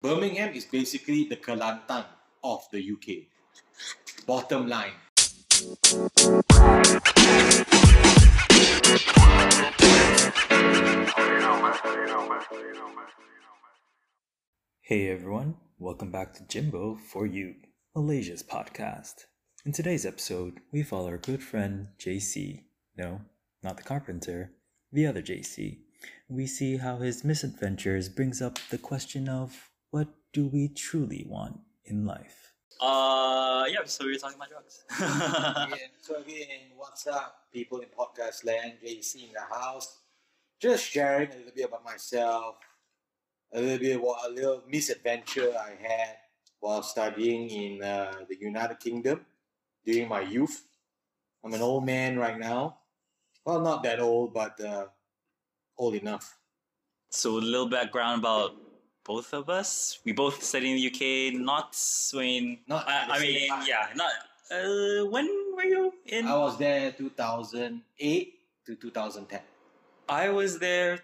Birmingham is basically the Kelantan of the UK. Bottom line. Hey everyone, welcome back to Jimbo for You, Malaysia's podcast. In today's episode, we follow our good friend JC. No, not the carpenter, the other JC. We see how his misadventures brings up the question of what do we truly want in life? Uh, yeah. So we were talking about drugs. Yeah, so again, what's up, people in podcast land? JC in the house. Just sharing a little bit about myself, a little bit what a little misadventure I had while studying in uh, the United Kingdom during my youth. I'm an old man right now. Well, not that old, but uh, old enough. so a little background about both of us. We both studied in the UK. Not when. Not I, the I mean, time. yeah. Not. Uh, when were you in? I was there 2008 to 2010. I was there.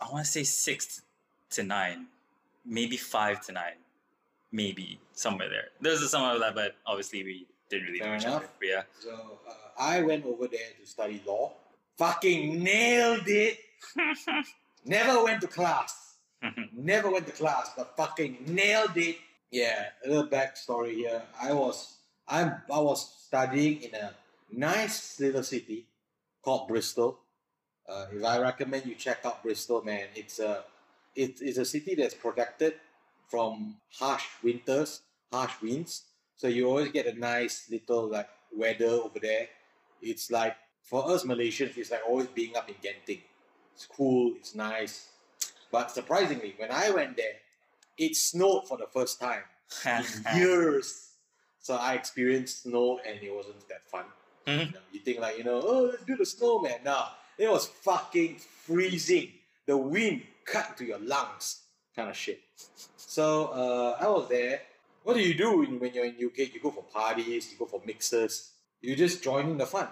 I want to say six to nine, maybe five to nine, maybe somewhere there. There's somewhere of that, but obviously we didn't really Fair know each enough. other. Yeah. So uh, I went over there to study law. Fucking nailed it. Never went to class. Never went to class, but fucking nailed it. Yeah, a little backstory here. I was I'm I was studying in a nice little city called Bristol. Uh, if I recommend you check out Bristol, man, it's a it, it's a city that's protected from harsh winters, harsh winds. So you always get a nice little like weather over there. It's like for us Malaysians, it's like always being up in Genting. It's cool, it's nice. But surprisingly, when I went there, it snowed for the first time in years. So I experienced snow and it wasn't that fun. Mhm. You, know, you think like, you know, oh, let's do the snowman. No, it was fucking freezing. The wind cut to your lungs, kind of shit. So uh, I was there. What do you do when when you're in UK? You go for parties, you go for mixers, you just join in the fun.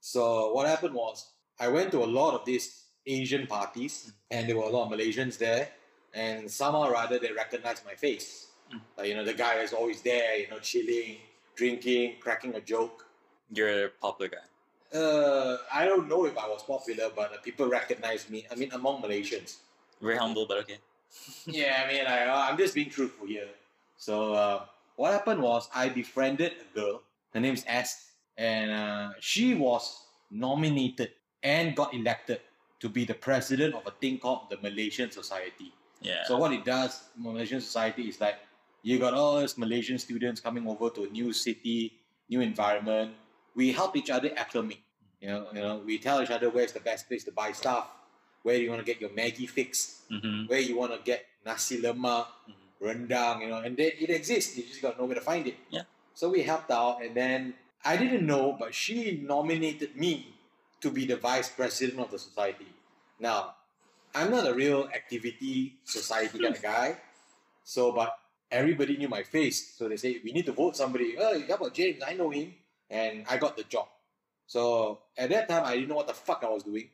So what happened was I went to a lot of these Asian parties, and there were a lot of Malaysians there, and somehow or other they recognized my face. Mm. Like, you know, the guy is always there, you know, chilling, drinking, cracking a joke. You're a popular guy. Uh, I don't know if I was popular, but uh, people recognized me. I mean, among Malaysians. Very humble, but okay. yeah, I mean, like, uh, I'm just being truthful here. So, uh, what happened was I befriended a girl. Her name's S, and uh, she was nominated and got elected to be the president of a thing called the Malaysian Society. Yeah. So what it does, Malaysian society is like you got all these Malaysian students coming over to a new city, new environment. We help each other acclimate. You know, you know, we tell each other where's the best place to buy stuff, where you want to get your Maggi fix, hmm where you want to get nasi lemak, rendang, you know, and then it exists. You just got to know where to find it. Yeah. So we helped out, and then I didn't know, but she nominated me to be the vice president of the society. Now, I'm not a real activity society kind of guy, so but everybody knew my face, so they say we need to vote somebody. Oh, about James? I know him, and I got the job. So at that time, I didn't know what the fuck I was doing.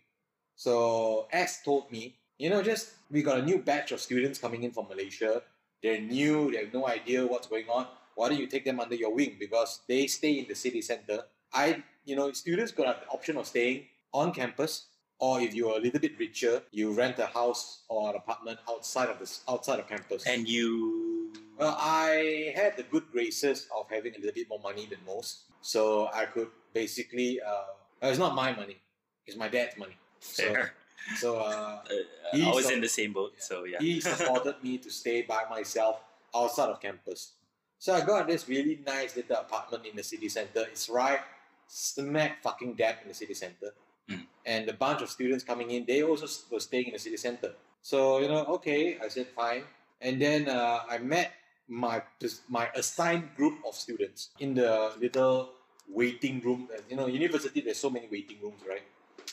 So S told me, you know, just we got a new batch of students coming in from Malaysia. They're new, they have no idea what's going on. Why don't you take them under your wing? Because they stay in the city center. I, you know, students got the option of staying on campus, or if you're a little bit richer, you rent a house or an apartment outside of this outside of campus. And you. Well, I had the good graces of having a little bit more money than most, so I could basically. Uh, it's not my money; it's my dad's money. So, Fair. so uh, Uh, He's I was in the same boat, so yeah. he supported me to stay by myself outside of campus. So I got this really nice little apartment in the city center. It's right smack fucking dab in the city center. Mm. And the bunch of students coming in, they also were staying in the city center. So, you know, okay, I said fine. And then uh, I met my my assigned group of students in the little waiting room. You know, university, there's so many waiting rooms, right?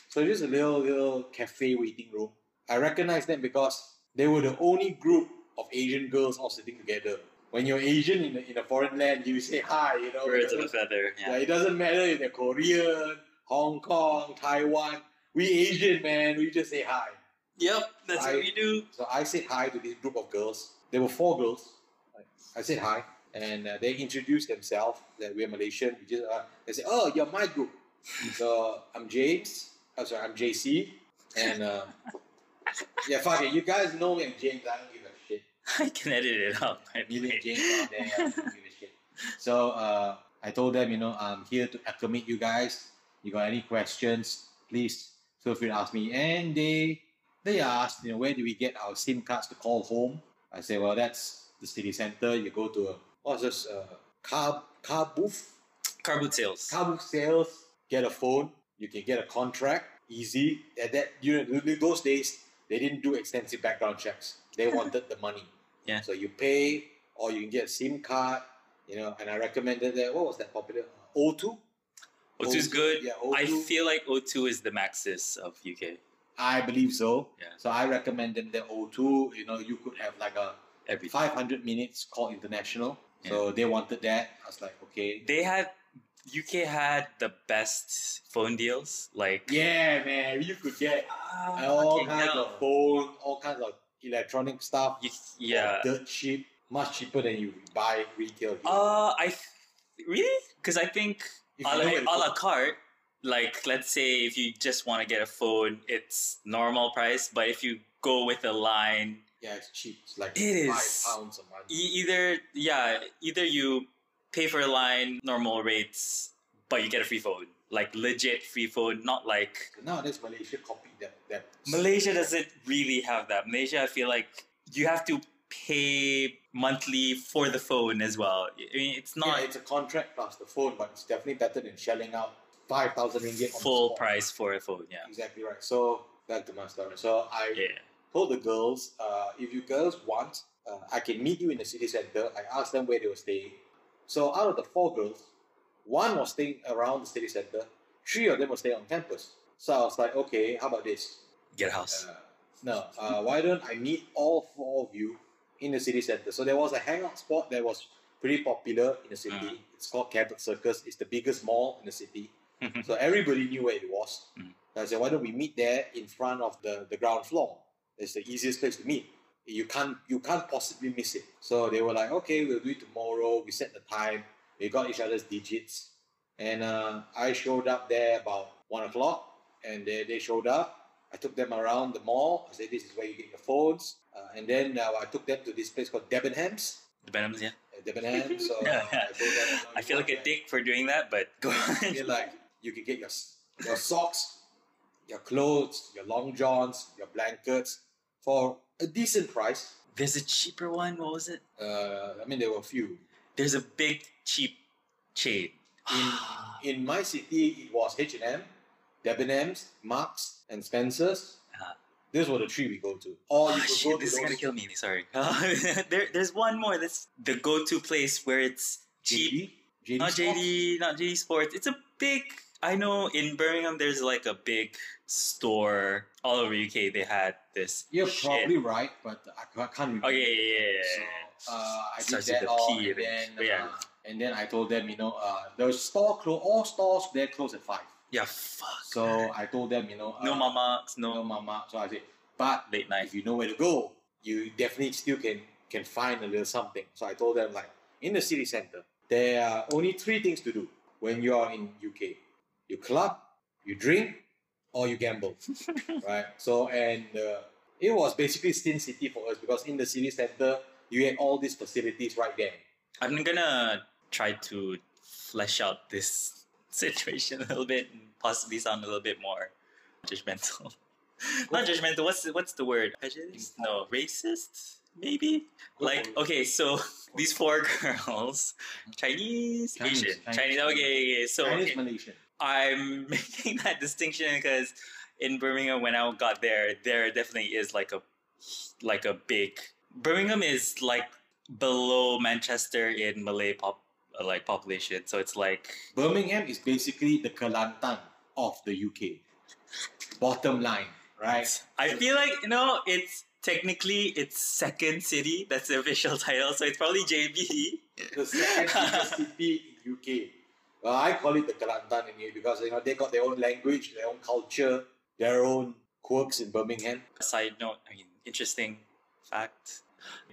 So just a little little cafe waiting room. I recognize them because they were the only group of Asian girls all sitting together. When you're Asian in a, in a foreign land, you say hi, you know. Birds of a feather. yeah, Yeah. it doesn't matter if they're Korean, Hong Kong, Taiwan. We Asian, man, we just say hi. Yep, that's I- what we do. So I said hi to this group of girls. there were four girls. I said hi, and uh, they introduced themselves that we're Malaysian. We just, uh, they said, "Oh, you're my group." so I'm James. I'm oh, sorry, I'm JC, and uh, yeah, fuck it. You guys know me, I'm James. I don't give a shit. I can edit it out. by the Million way. James out there. I don't give a shit. So uh, I told them, you know, I'm here to acclimate you guys. You got any questions? Please feel free to ask me. And they they asked, you know, where do we get our SIM cards to call home? I say, well, that's the city center. You go to a what's this? Uh, car car booth, Car boot sales. car booth sales. Get a phone. You can get a contract. Easy. At that you know those days they didn't do extensive background checks. They wanted the money. Yeah. So you pay or you can get a SIM card. You know, and I recommended that. What was that popular? O2. O2 is good. Yeah, I O2. feel like O2 is the Maxis of UK. I believe so. Yeah. So I recommend them the O2. You know, you could have like a Everything. 500 minutes call international. So they wanted that. I was like, okay. They had UK had the best phone deals. Like Yeah, man, you could get ah, all kinds hell. of phone, all kinds of electronic stuff. Yeah. dirt cheap, much cheaper than you buy retail. here. Uh, I th- really because I think If a la, a la carte. Like let's say if you just want to get a phone, it's normal price. But if you go with a line, yeah, it's cheap. It's like It five is. pounds a month. e- either yeah, either you pay for a line normal rates, but you get a free phone, like legit free phone, not like Nowadays, Malaysia copied that. that Malaysia doesn't really have that. Malaysia, I feel like you have to pay monthly for the phone as well. I mean, it's Yeah, not it's a contract plus the phone, but it's definitely better than shelling out five thousand ringgit on the full price for a phone. Yeah, Exactly right. So back to my story. So I yeah. told the girls, uh, if you girls want, uh, I can meet you in the city center. I asked them where they were staying. So out of the four girls, one was staying around the city center. Three of them were staying on campus. So I was like, okay, how about this? Get a house. Uh, no, uh, why don't I meet all four of you in the city center? So there was a hangout spot that was pretty popular in the city. Mhm. It's called Cabot Circus. It's the biggest mall in the city. So everybody knew where it was. Mhm. So I said, why don't we meet there in front of the, the ground floor? It's the easiest place to meet. You can't you can't possibly miss it. So they were like, okay, we'll do it tomorrow. We set the time. We got each other's digits. And uh, I showed up there about one o'clock, and they, they showed up. I took them around the mall. I said, this is where you get your phones. Uh, and then uh, I took them to this place called Debenhams. The Benhams, yeah. Uh, Debenhams. So uh, I them, you I feel like a dick for doing that, but go on. Like you can get your your socks, your clothes, your long johns, your blankets for a decent price. There's a cheaper one. What was it? Uh, I mean, there were a few. There's a big cheap chain. In in my city, it was H and M, Debenhams, Marks, and Spencers. Uh-huh. These were the three we go to. Or Oh, you could shit, go to this is gonna kill me. Sorry. there, there's one more. That's the go-to place where it's cheap. JD, JD not Sports. JD, not JD Sports. It's a big. I know in Birmingham there's like a big store all over UK. They had this. You're shit. probably right, but I ca- can't remember. Oh yeah, yeah, yeah. yeah. So uh, I did that all, and then. But yeah. uh, and then I told them, you know, uh, the store close, all stores there close at five. yeah, fuck. So I told them, you know, uh, no mama, no no mama. So I said, but late night. if you know where to go, you definitely still can can find a little something. So I told them like in the city center, there are only three things to do when you are in UK: you club, you drink, or you gamble. right. So and uh, it was basically Sin City for us because in the city center you had all these facilities right there. I'm gonna try to flesh out this situation a little bit and possibly sound a little bit more judgmental. Not judgmental. What's the, what's the word? Prejudice? No, racist. Maybe. Like okay, so these four girls, Chinese, Chinese, Asian, Chinese. Chinese. Okay, okay. So Chinese okay, Malaysian. I'm making that distinction because in Birmingham, when I got there, there definitely is like a like a big Birmingham is like below Manchester in Malay pop uh, like population, so it's like Birmingham is basically the Kelantan of the UK. Bottom line, right? I feel like you know it's technically it's second city. That's the official title, so it's probably JB. the second biggest city in UK. Well, I call it the Kelantan in here because you know they got their own language, their own culture, their own quirks in Birmingham. Side note, I mean, interesting fact.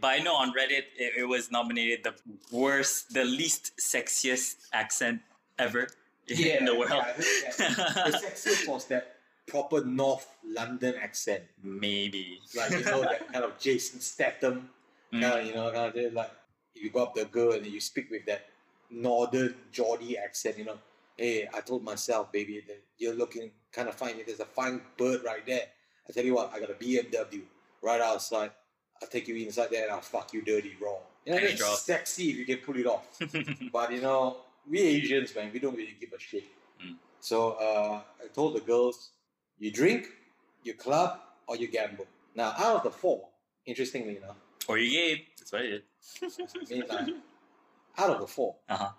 But I know on Reddit it, it was nominated the worst, the least sexiest accent ever in the world. yeah, the sexiest was that proper North London accent. Maybe. Like, you know, that kind of Jason Statham, Mm. kind of, you know, kind of like, if you go up a girl and you speak with that northern Geordie accent, you know. Hey, I told myself, baby, that you're looking kind of fine. There's a fine bird right there. I tell you what, I got a BMW right outside. I'll take you inside there and I'll fuck you dirty raw. You know, that's sexy if you can pull it off. But you know, we Asians, man, we don't really give a shit. Mm. So uh, I told the girls, you drink, you club, or you gamble. Now, out of the four, interestingly enough, or you game. That's what I did. I mean, like, out of the four, Uh-huh.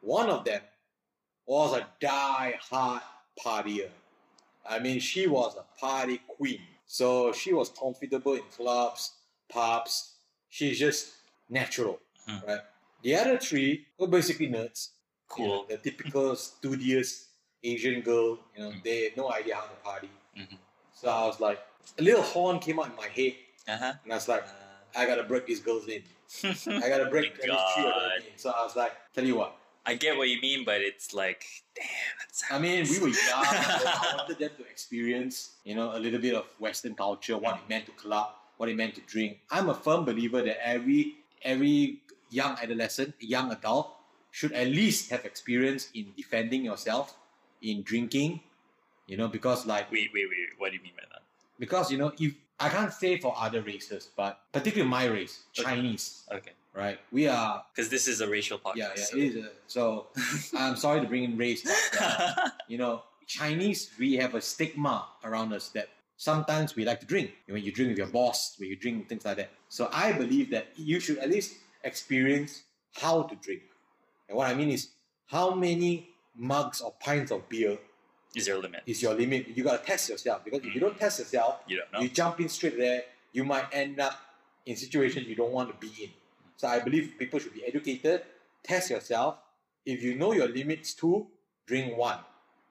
one of them was a die-hard partier. I mean, she was a party queen. So she was comfortable in clubs, pubs. She's just natural, Mhm. right? The other three were basically nerds. You know, Cool. the typical studious Asian girl, you know, Mm. they had no idea how to party. Mhm. So I was like, a little horn came out in my head, Uh-huh. and I was like, I gotta break these girls in. Uh, I gotta break least three of them in. So I was like, tell you what, I get what you mean, but it's like, damn, that's I mean, we were young. I wanted them to experience, you know, a little bit of Western culture, what it meant to club, what it meant to drink. I'm a firm believer that every every young adolescent, young adult, should at least have experience in defending yourself, in drinking, you know, because like Wait, wait, wait. What do you mean by that? because you know, if I can't say for other races, but particularly my race, Okay. Chinese, Okay. right? We are Because this is a racial podcast. yeah, yeah, so- it is. A, so I'm sorry to bring in race, but uh, you know, Chinese, we have a stigma around us that sometimes we like to drink. When you drink with your boss, when you drink things like that. So I believe that you should at least experience how to drink. And what I mean is, how many mugs or pints of beer is your limit? is your limit? You gotta test yourself because if you don't mm. test yourself, You don't know. you jump in straight there, you might end up in situations you don't want to be in. So I believe people should be educated, test yourself. If you know your limits too, drink one.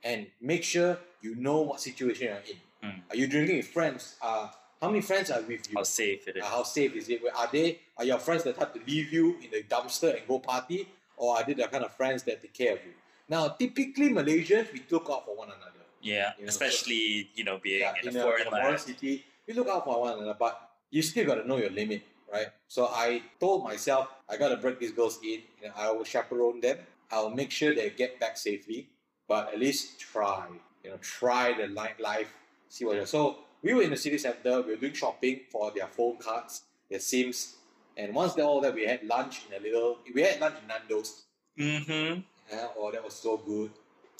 And make sure you know what situation you're in. Mm. Are you drinking with friends? Uh, how many friends are with you? How safe it is. Uh, how safe is it? Are they are your friends that have to leave you in the dumpster and go party? Or are they the kind of friends that take care of you? Now, typically Malaysians, we look out for one another yeah, you know, especially you know being yeah, in, in a foreign in a foreign land. city, you look out for one another, but you still got to know your limit, right? So I told myself, I got to break these girls in. You know, I will chaperone them. I'll make sure they get back safely, but at least try. You know, try the nightlife, see what. So we were in the city center. We were doing shopping for their phone cards, their Sims, and once they all that, we had lunch in a little. We had lunch in Nando's. Mm-hmm. Yeah, oh, that was so good.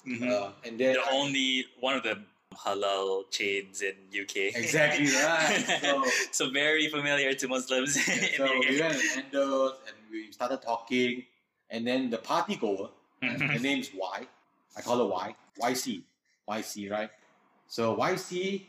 mm-hmm. Uh, and then the only one of the halal chains in UK. Exactly right. So- so very familiar to Muslims Yeah, in so the we went to Nando's and we started talking, and then the party goer, Mm-hmm. her name's Y. I call her Y. YC. YC, right? So YC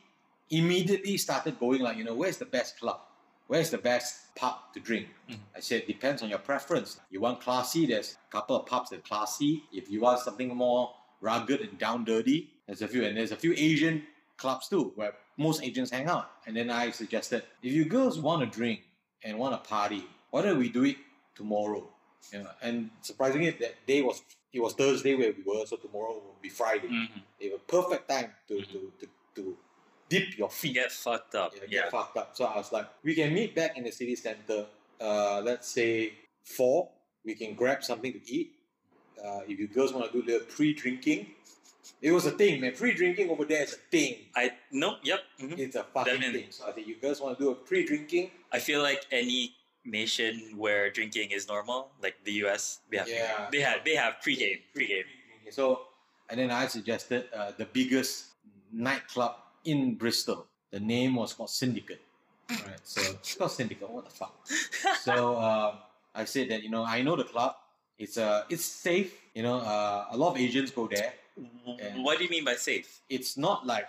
immediately started going like, you know, where's the best club? Where's the best pub to drink? Mhm. I said, depends on your preference. You want classy, there's a couple of pubs that are classy. If you want something more rugged and down dirty, there's a few. And there's a few Asian clubs too, where most Asians hang out. And then I suggested, if you girls want to drink and want to party, why don't we do it tomorrow? You know, and surprisingly, that day was it was Thursday where we were, so tomorrow will be Friday. Mhm. It was perfect time to, Mhm. to, to, to dip your feet Get fucked up. Yeah. get fucked up. So I was like, we can meet back in the city center. Uh, let's say four. We can grab something to eat. Uh, if you girls want to do a little pre-drinking, it was a thing, man. Pre-drinking over there is a thing. I no. Yep. mhm. It's a fucking Definitely. thing. So I think you girls want to do a pre-drinking. I feel like any nation where drinking is normal, like the US, they have Yeah. they have they have pregame, pregame. So, and then I suggested uh, the biggest nightclub in Bristol. The name was called Syndicate. Right. So it's called Syndicate. What the fuck? so um, I said that you know I know the club. It's uh, it's safe. You know, uh, a lot of Asians go there. What do you mean by safe? It's not like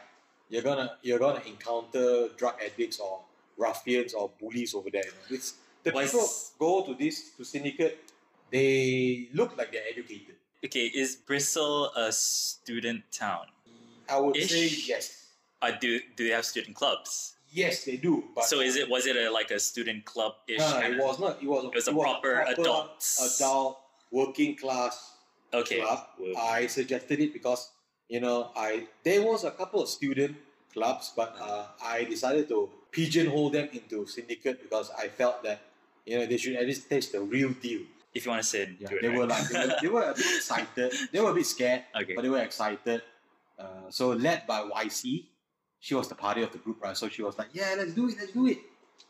you're gonna you're gonna encounter drug addicts or ruffians or bullies over there. You know? It's the Why people go to this to syndicate. They look like they're educated. Okay, is Bristol a student town? I would Ish. say yes. Uh, do do they have student clubs? yes, they do. But so is it was it a like a student club ish? No, it was not. It was. It was a proper adults. adult working class okay. club. Whoa. I suggested it because you know I there was a couple of student clubs, but uh, I decided to pigeonhole them into syndicate because I felt that you know they should at least taste the real deal. if you want to sit, Yeah, it, they right? were like they were, they were a bit excited. They were a bit scared, okay. but they were excited. Uh, so led by YC, she was the party of the group, right? So she was like, "Yeah, let's do it, let's do it."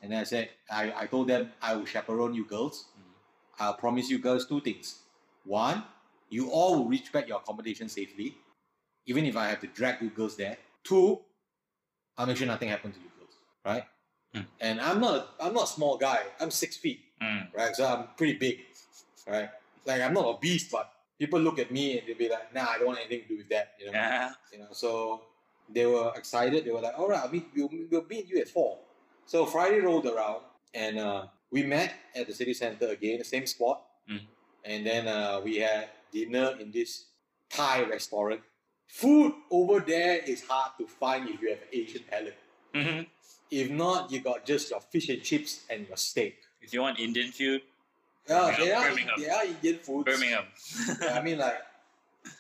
And then I said, I, I told them I will chaperone you girls. Mhm. I'll promise you girls two things. One, you all will reach back your accommodation safely, even if I have to drag you girls there. Two, I'll make sure nothing happens to you girls, right? Mm. And I'm not I'm not a small guy. I'm six feet, Mm. right? So I'm pretty big, right? Like I'm not a beast, but people look at me and they'll be like, "Nah, I don't want anything to do with that," you know. Yeah. You know, so they were excited. They were like, "All right, we'll, we'll meet you at four. So Friday rolled around, and uh, we met at the city center again, the same spot. Mm. And then uh, we had dinner in this Thai restaurant. Food over there is hard to find if you have Asian palate. hmm If not, you got just your fish and chips and your steak. If you want Indian food, Yeah, Birmingham, they are, Birmingham. they are Indian foods. Birmingham. Yeah, I mean, like,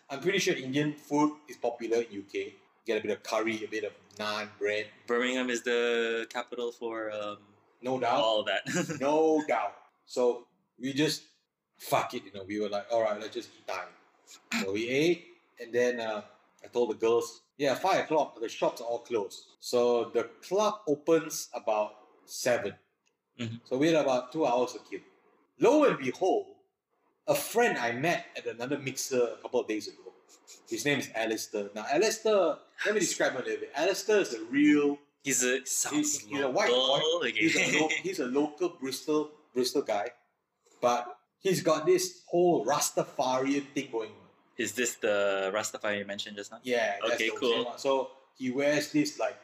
I'm pretty sure Indian food is popular in UK. Get a bit of curry, a bit of naan bread, Birmingham is the capital for um, no doubt, all of that. no doubt. So we just fuck it, you know. We were like, all right, let's just eat Thai. So we ate, and then uh, I told the girls, yeah, five o'clock. The shops are all closed. So the club opens about 7 Mhm. So we had about two hours to kill. Lo and behold, a friend I met at another mixer a couple of days ago. His name is Alistair. Now, Alistair, let me describe him a little bit. Alistair is a real he's a sounds he's a white boy. he's a, lo- he's a local Bristol Bristol guy, but he's got this whole Rastafarian thing going on. Is this the Rastafari you mentioned just now? Yeah, that's Okay, the cool. one. So he wears this like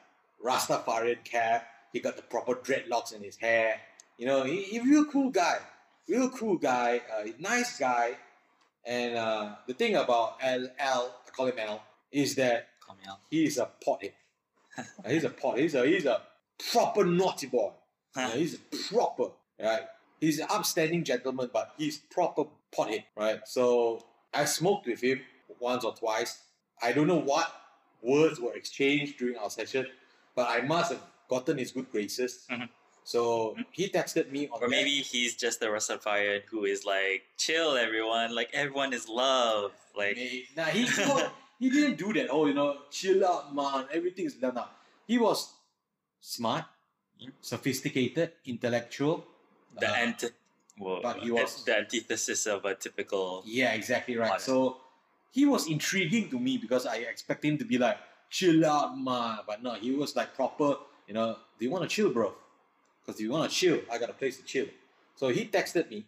Rastafarian cap. He got the proper dreadlocks in his hair. You know, he, he real cool guy, real cool guy, uh, nice guy. And uh, the thing about L, L, I call him L, is that Call me out. he is a pothead. Uh, he's a pot. He's a he's a proper naughty boy. Yeah, he's a proper, right? He's an upstanding gentleman, but he's proper pothead, right? So I smoked with him once or twice. I don't know what words were exchanged during our session, but I must have gotten his good graces. Mhm. So he texted me on Or that- maybe he's just the Rastafarian who is like, chill, everyone. Like, everyone is love. Like, nah, he he didn't do that. Oh, you know, chill out, man. Everything's done up. He was smart, sophisticated, intellectual. the uh, anti- whoa, but he the- was- the antithesis of a typical. Yeah, exactly right. So he was intriguing to me because I expect him to be like, chill out, man. But no, he was like proper, you know, do you want to chill, bro? Because if you want to chill, I got a place to chill. So he texted me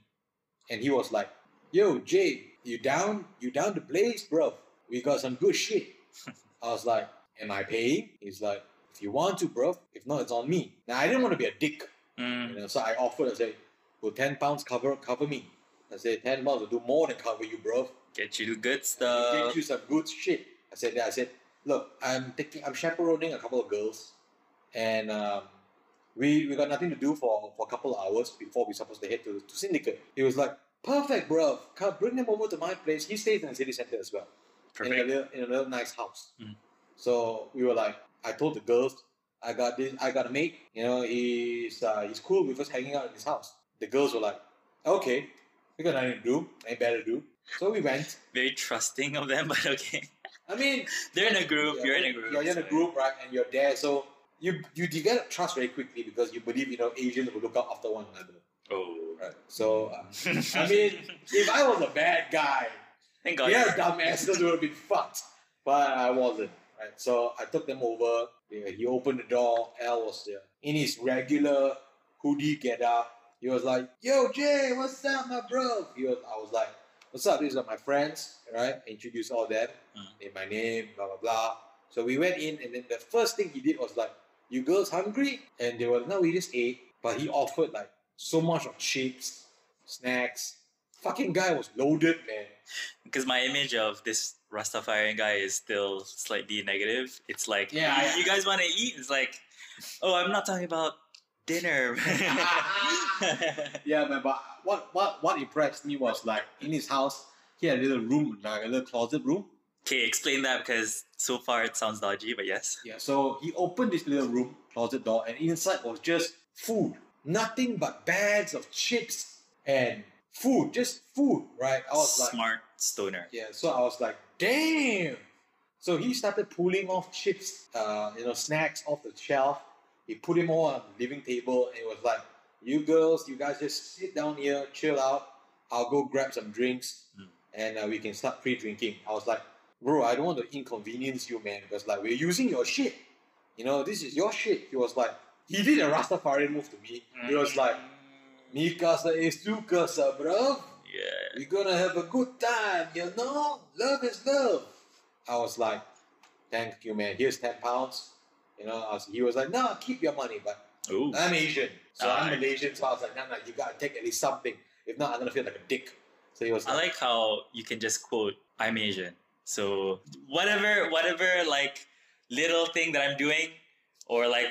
and he was like, yo, Jay, you down? You down to blaze, bro? We got some good shit. I was like, am I paying? He's like, if you want to, bro. If not, it's on me. Now, I didn't want to be a dick. Mm, You know, so I offered, I said, will 10 pounds cover cover me? I said, 10 pounds will do more than cover you, bro. get you good stuff. Get you some good shit. I said, I said, look, I'm taking, I'm chaperoning a couple of girls, and um, we we got nothing to do for, for a couple of hours before we're supposed to head to, to Syndicate. He was like, perfect, bro. Come bring them over to my place. He stays in the city center as well, in a little, in a little nice house. Mhm. So we were like, I told the girls, I got this, I got a mate. You know, he's uh, he's cool with us hanging out in his house. The girls were like, okay, we got nothing to do, ain't better to do. So we went. Very trusting of them, but okay. I mean, They're in a group. yeah, You're in a group. You're in a so- group, right? And you're there, so you you develop trust very quickly because you believe you know Asians will look out after one another, Oh. right? So uh, I mean, if I was a bad guy, Thank God. yeah, dumbasses would have been fucked. But I wasn't, right? So I took them over. Yeah, he opened the door. Al was there in his regular hoodie get up. He was like, "Yo, Jay, what's up, my bro?" He was, I was like, "What's up? These are my friends, right?" Introduce all them. Mm. Name my name, blah blah blah. So we went in, and then the first thing he did was like, "You girls hungry?" And they were, "No, we just ate." But he offered like so much of chips, snacks. Fucking guy was loaded, man. because my image of this Rastafarian guy is still slightly negative. It's like, Yeah, I- you guys want to eat? It's like, Oh, I'm not talking about dinner. Yeah, man. But what what what impressed me was like in his house, he had a little room, like a little closet room. okay, explain that because so far it sounds dodgy, but yes. Yeah. So he opened this little room closet door, and inside was just food, nothing but bags of chips and food, just food. Right? I was like, Smart stoner. yeah. So I was like, damn. So he started pulling off chips, uh, you know, snacks off the shelf. He put him all on the living table, and it was like, "You girls, you guys just sit down here, chill out. I'll go grab some drinks, Mm. and uh, we can start pre-drinking." I was like, "Bro, I don't want to inconvenience you, man, because like we're using your shit. You know, this is your shit." He was like, he did a Rastafarian move to me. He was like, "Mi casa es tu casa, bro." yeah. We're gonna have a good time, you know? Love is love. I was like, thank you, man. Here's 10 pounds. You know, I was, he was like, no, keep your money, but Ooh. I'm Asian. So I'm Malaysian, so I was like, no, no, you gotta take at least something. If not, I'm gonna feel like a dick. So he was I like, like how you can just quote, I'm Asian. So whatever, whatever, like little thing that I'm doing, or like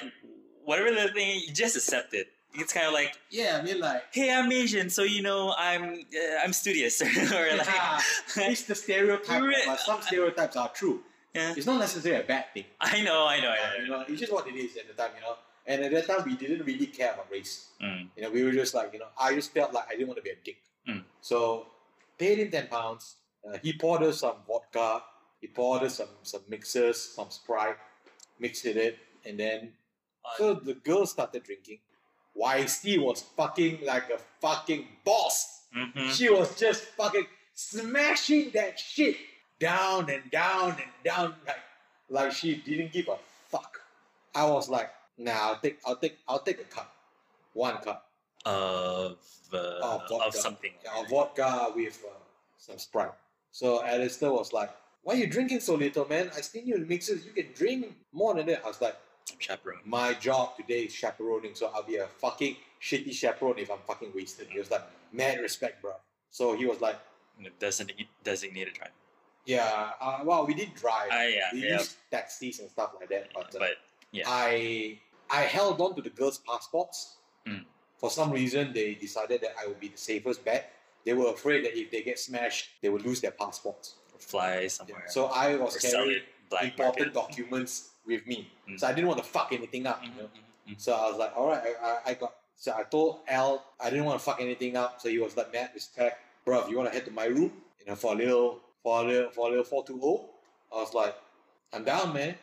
whatever little thing, you just accept it. It's kind of like, yeah, I mean, like, hey, I'm Asian, so you know I'm uh, I'm studious, or like, Yeah. it's the stereotype, Re- but some stereotypes are true. Yeah. It's not necessarily a bad thing. I know, I know, I know. You know. it's just what it is at the time, you know? And at that time, we didn't really care about race. Mm. You know, we were just like, you know, I just felt like I didn't want to be a dick. Mm. So, paid him 10 pounds. Uh, he poured us some vodka. He poured us some, some mixers, some Sprite, mixed it, and then, so the girl started drinking. YC was fucking like a fucking boss. Mhm. She was just fucking smashing that shit down and down and down like like she didn't give a fuck. I was like, nah, I'll take I'll take I'll take a cup. One cup Of uh, of vodka. of something. Yeah, of vodka with uh, some Sprite. So Alistair was like, Why are you drinking so little, man? I seen you in mixers, you can drink more than that. I was like, I'm chaperone. my job today is chaperoning, so I'll be a fucking shitty chaperone if I'm fucking wasted. He was like, mad respect, bro. So he was like, designated drive. Yeah, uh, well, we did drive. Ah, yeah, we yeah. used taxis and stuff like that, but, uh, But yeah. I I held on to the girls' passports. Mm. For some reason, they decided that I would be the safest bet. They were afraid that if they get smashed, they would lose their passports. fly somewhere. So I was carrying important market. documents with me. Mm. So I didn't want to fuck anything up. You Mhm, know? mhm, mhm. So I was like, all right, I, I, I got. So I told Al I didn't want to fuck anything up. So he was like, Matt, respect, bro. If you want to head to my room, you know, for a little, for little, for a little four two zero. I was like, I'm down, man.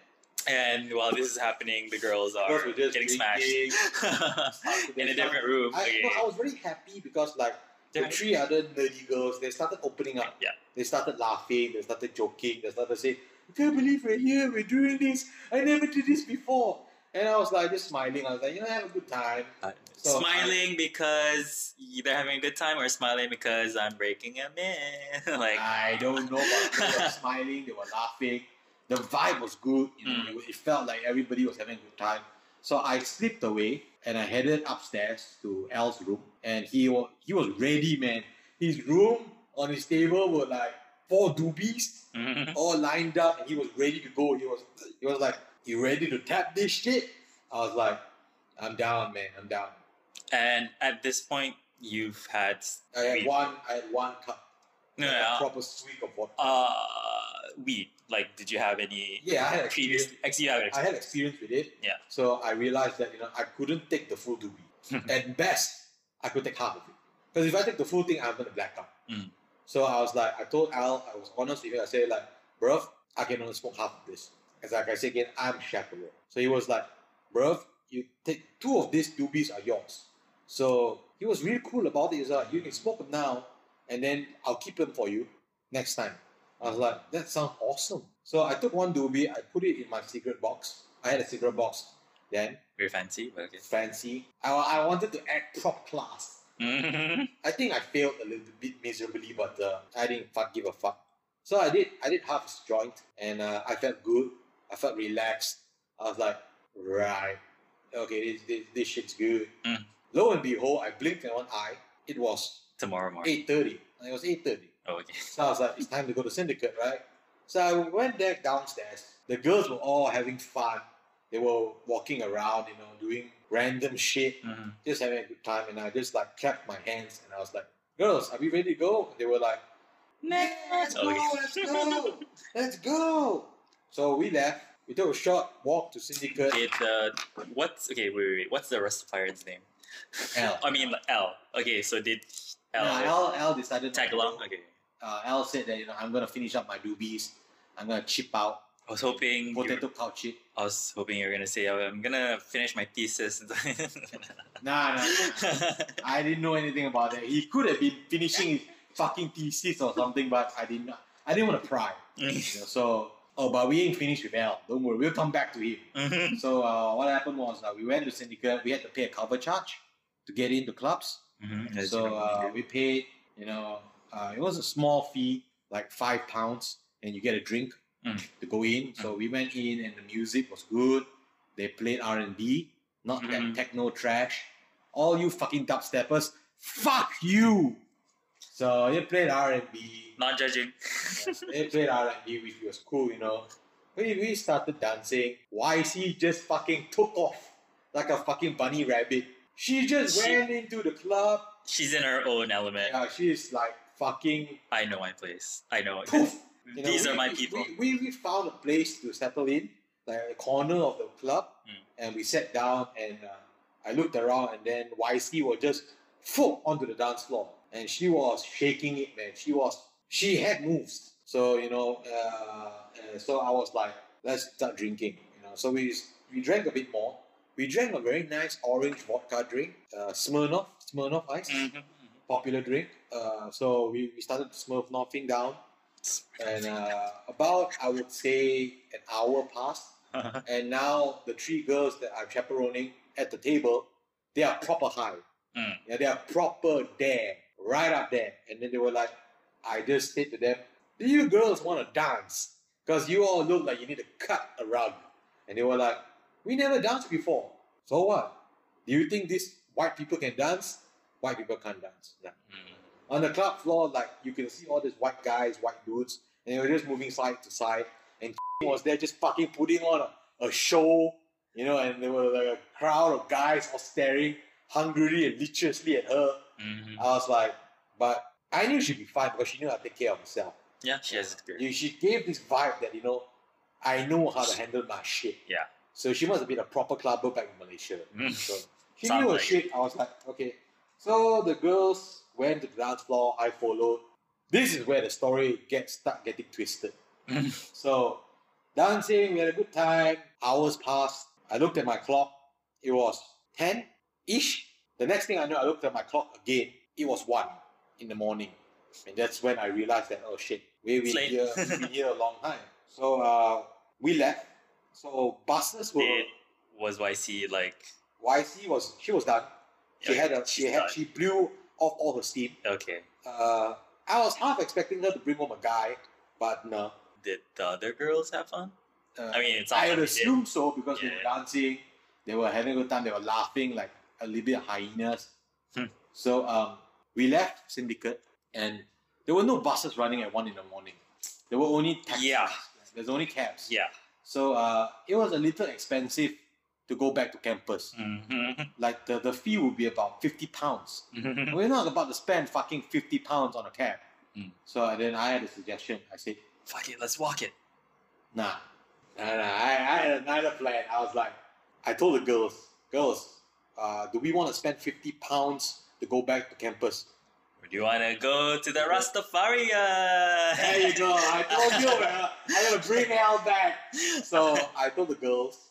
And while this is happening, the girls are Girls were just getting drinking, smashed in a different room. I, Okay. no, I was very happy because like the three other nerdy girls, they started opening up. Yeah. They started laughing. They started joking. They started saying, "I can't believe we're here. We're doing this. I never did this before." And I was like, just smiling. I was like, you know, have a good time. So smiling because they're having a good time, or smiling because I'm breaking them in. like, I don't know, but they were smiling. They were laughing. The vibe was good. You know, Mm. it, felt like everybody was having a good time. So I slipped away and I headed upstairs to Al's room, and he was he was ready, man. His room on his table were like four doobies mhm. all lined up, and he was ready to go. He was he was like, "You ready to tap this shit?" I was like, "I'm down, man. I'm down." And at this point, you've had I had one. I had one cup. No, proper swig of vodka. uh, weed. Like, did you have any yeah, I had previous? experience. You have I had experience with it. Yeah. So I realized that you know I couldn't take the full doobie. At best, I could take half of it. Because if I take the full thing, I'm gonna black out. Mm. So I was like, I told Al, I was honest with him. I said like, bruv, I can only smoke half of this. As like I said again, I'm chaperone. So he was like, bruv, you take two of these doobies are yours. So he was really cool about it. He's like, you can smoke them now, and then I'll keep them for you next time. I was like, that sounds awesome. So I took one doobie, I put it in my cigarette box. I had a cigarette box then, Very fancy, but okay. fancy. I, I wanted to act prop class. Mhm. I think I failed a little bit miserably, but uh, I didn't fuck give a fuck. So I did. I did half his joint, and uh, I felt good. I felt relaxed. I was like, right, okay, this this, this shit's good. Mm. Lo and behold, I blinked in one eye. It was Tomorrow morning. eight thirty. It was eight thirty. Oh, okay. So I was like, it's time to go to syndicate, right? So I went back downstairs. The girls were all having fun. they were walking around, you know, doing random shit, Mhm. just having a good time. And I just like clapped my hands and I was like, girls, are we ready to go? And they were like, let's go, let's go, let's go. So we left. We took a short walk to Syndicate. Did uh, what's okay? Wait, wait, wait. What's the Rastafarian's name? L. I mean L. Okay, so did L No, Al, Al decided tag not to along? go. Okay. Uh, Al said that you know I'm gonna finish up my doobies. I'm gonna chip out I was hoping you, potato couch it. I was hoping you were gonna say "Oh, I'm gonna finish my thesis. Nah, nah, nah. I didn't know anything about that. He could have been finishing his fucking thesis or something, but I didn't. I didn't want to pry. You know, so, oh, but we ain't finished with Al. Don't worry, we'll come back to him. Mhm. So, uh, what happened was uh, we went to Syndicate. We had to pay a cover charge to get into clubs. Mhm, So uh, we paid. You know, uh, it was a small fee, like five pounds, and you get a drink Mm. to go in. So we went in, and the music was good. They played R and B, not Mhm. that techno trash. All you fucking dubsteppers, fuck you. So he played R and B. Not judging. he played R and B, which was cool, you know. We we started dancing. YC just fucking took off like a fucking bunny rabbit. She just She- went into the club. She's in her own element. Yeah, she's like fucking I know my place. I know. poof. You know, These we- are my people. We, we, we found a place to settle in, like a corner of the club, Mm. and we sat down and uh, I looked around and then YC was just full onto the dance floor and she was shaking it, man. She was she had moves. So you know, uh, uh, so I was like, let's start drinking. You know, so we we drank a bit more. We drank a very nice orange vodka drink, uh, Smirnoff, Smirnoff Ice Mhm. popular drink. Uh, so we, we started Smurf knocking down, and uh, about I would say an hour passed, and now the three girls that I'm chaperoning at the table, they are proper high. Mm. Yeah, they are proper there, right up there. And then they were like, I just said to them, "Do you girls want to dance? Because you all look like you need to cut a rug." And they were like, "We never danced before. So what? Do you think these white people can dance? White people can't dance." Mm. on the club floor, like you can see all these white guys, white dudes, and they were just moving side to side. And was there just fucking putting on a, a show, you know, and there were like a crowd of guys all staring hungrily and liciously at her. Mhm. I was like, but I knew she'd be fine because she knew how to take care of herself. Yeah, she has experience. She gave this vibe that, you know, I know how to handle my shit. Yeah. So she must have been a proper clubber back in Malaysia. Mm. So she Sounds knew her like shit. I was like, okay. So the girls went to the dance floor. I followed. This is where the story gets start getting twisted. Mhm. So dancing, we had a good time. Hours passed. I looked at my clock. It was ten ish. The next thing I know, I looked at my clock again. It was one in the morning, and that's when I realized that oh shit, we've been here, we've been here a long time. So uh, we left. So buses were. Did was YC like YC was she was done. She Yeah, had a she had done. she blew off all her steam. okay? Uh, I was half expecting her to bring home a guy, but no. Did the other girls have fun? Uh, I mean, it's I would like they did. assume so because they were dancing, they were having a good time, they were laughing like a little bit of hyenas. Hmm. So um, we left Syndicate, and there were no buses running at one in the morning. There were only taxis. Yeah. There's only cabs. Yeah. So uh, it was a little expensive to go back to campus. Mhm. Like the, the fee would be about fifty pounds. Mhm. We're not about to spend fucking 50 pounds on a cab. Mm. So then I had a suggestion. I said, Fuck it, let's walk it. nah. Nah, nah. I, I had another plan. I was like, I told the girls, girls, uh, do we want to spend 50 pounds to go back to campus? Or do you want to go to the Rastafarian? There you go. I told you, man. I'm going to bring Al back. So I told the girls,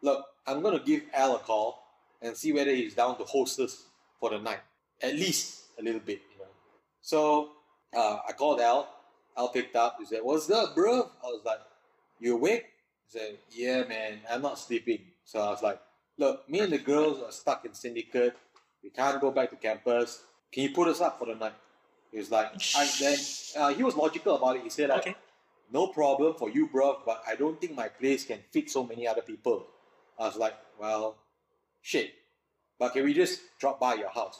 look, I'm going to give Al a call and see whether he's down to host us for the night. At least a little bit, you know. So uh, I called Al. Al picked up. He said, what's up, bro? I was like, you awake? He said, yeah, man, I'm not sleeping. So I was like, look, me and the girls are stuck in syndicate. We can't go back to campus. Can you put us up for the night? He was like, I, then uh, he was logical about it. He said, like, Okay. no problem for you, bro, but I don't think my place can fit so many other people. I was like, well, shit. But can we just drop by your house?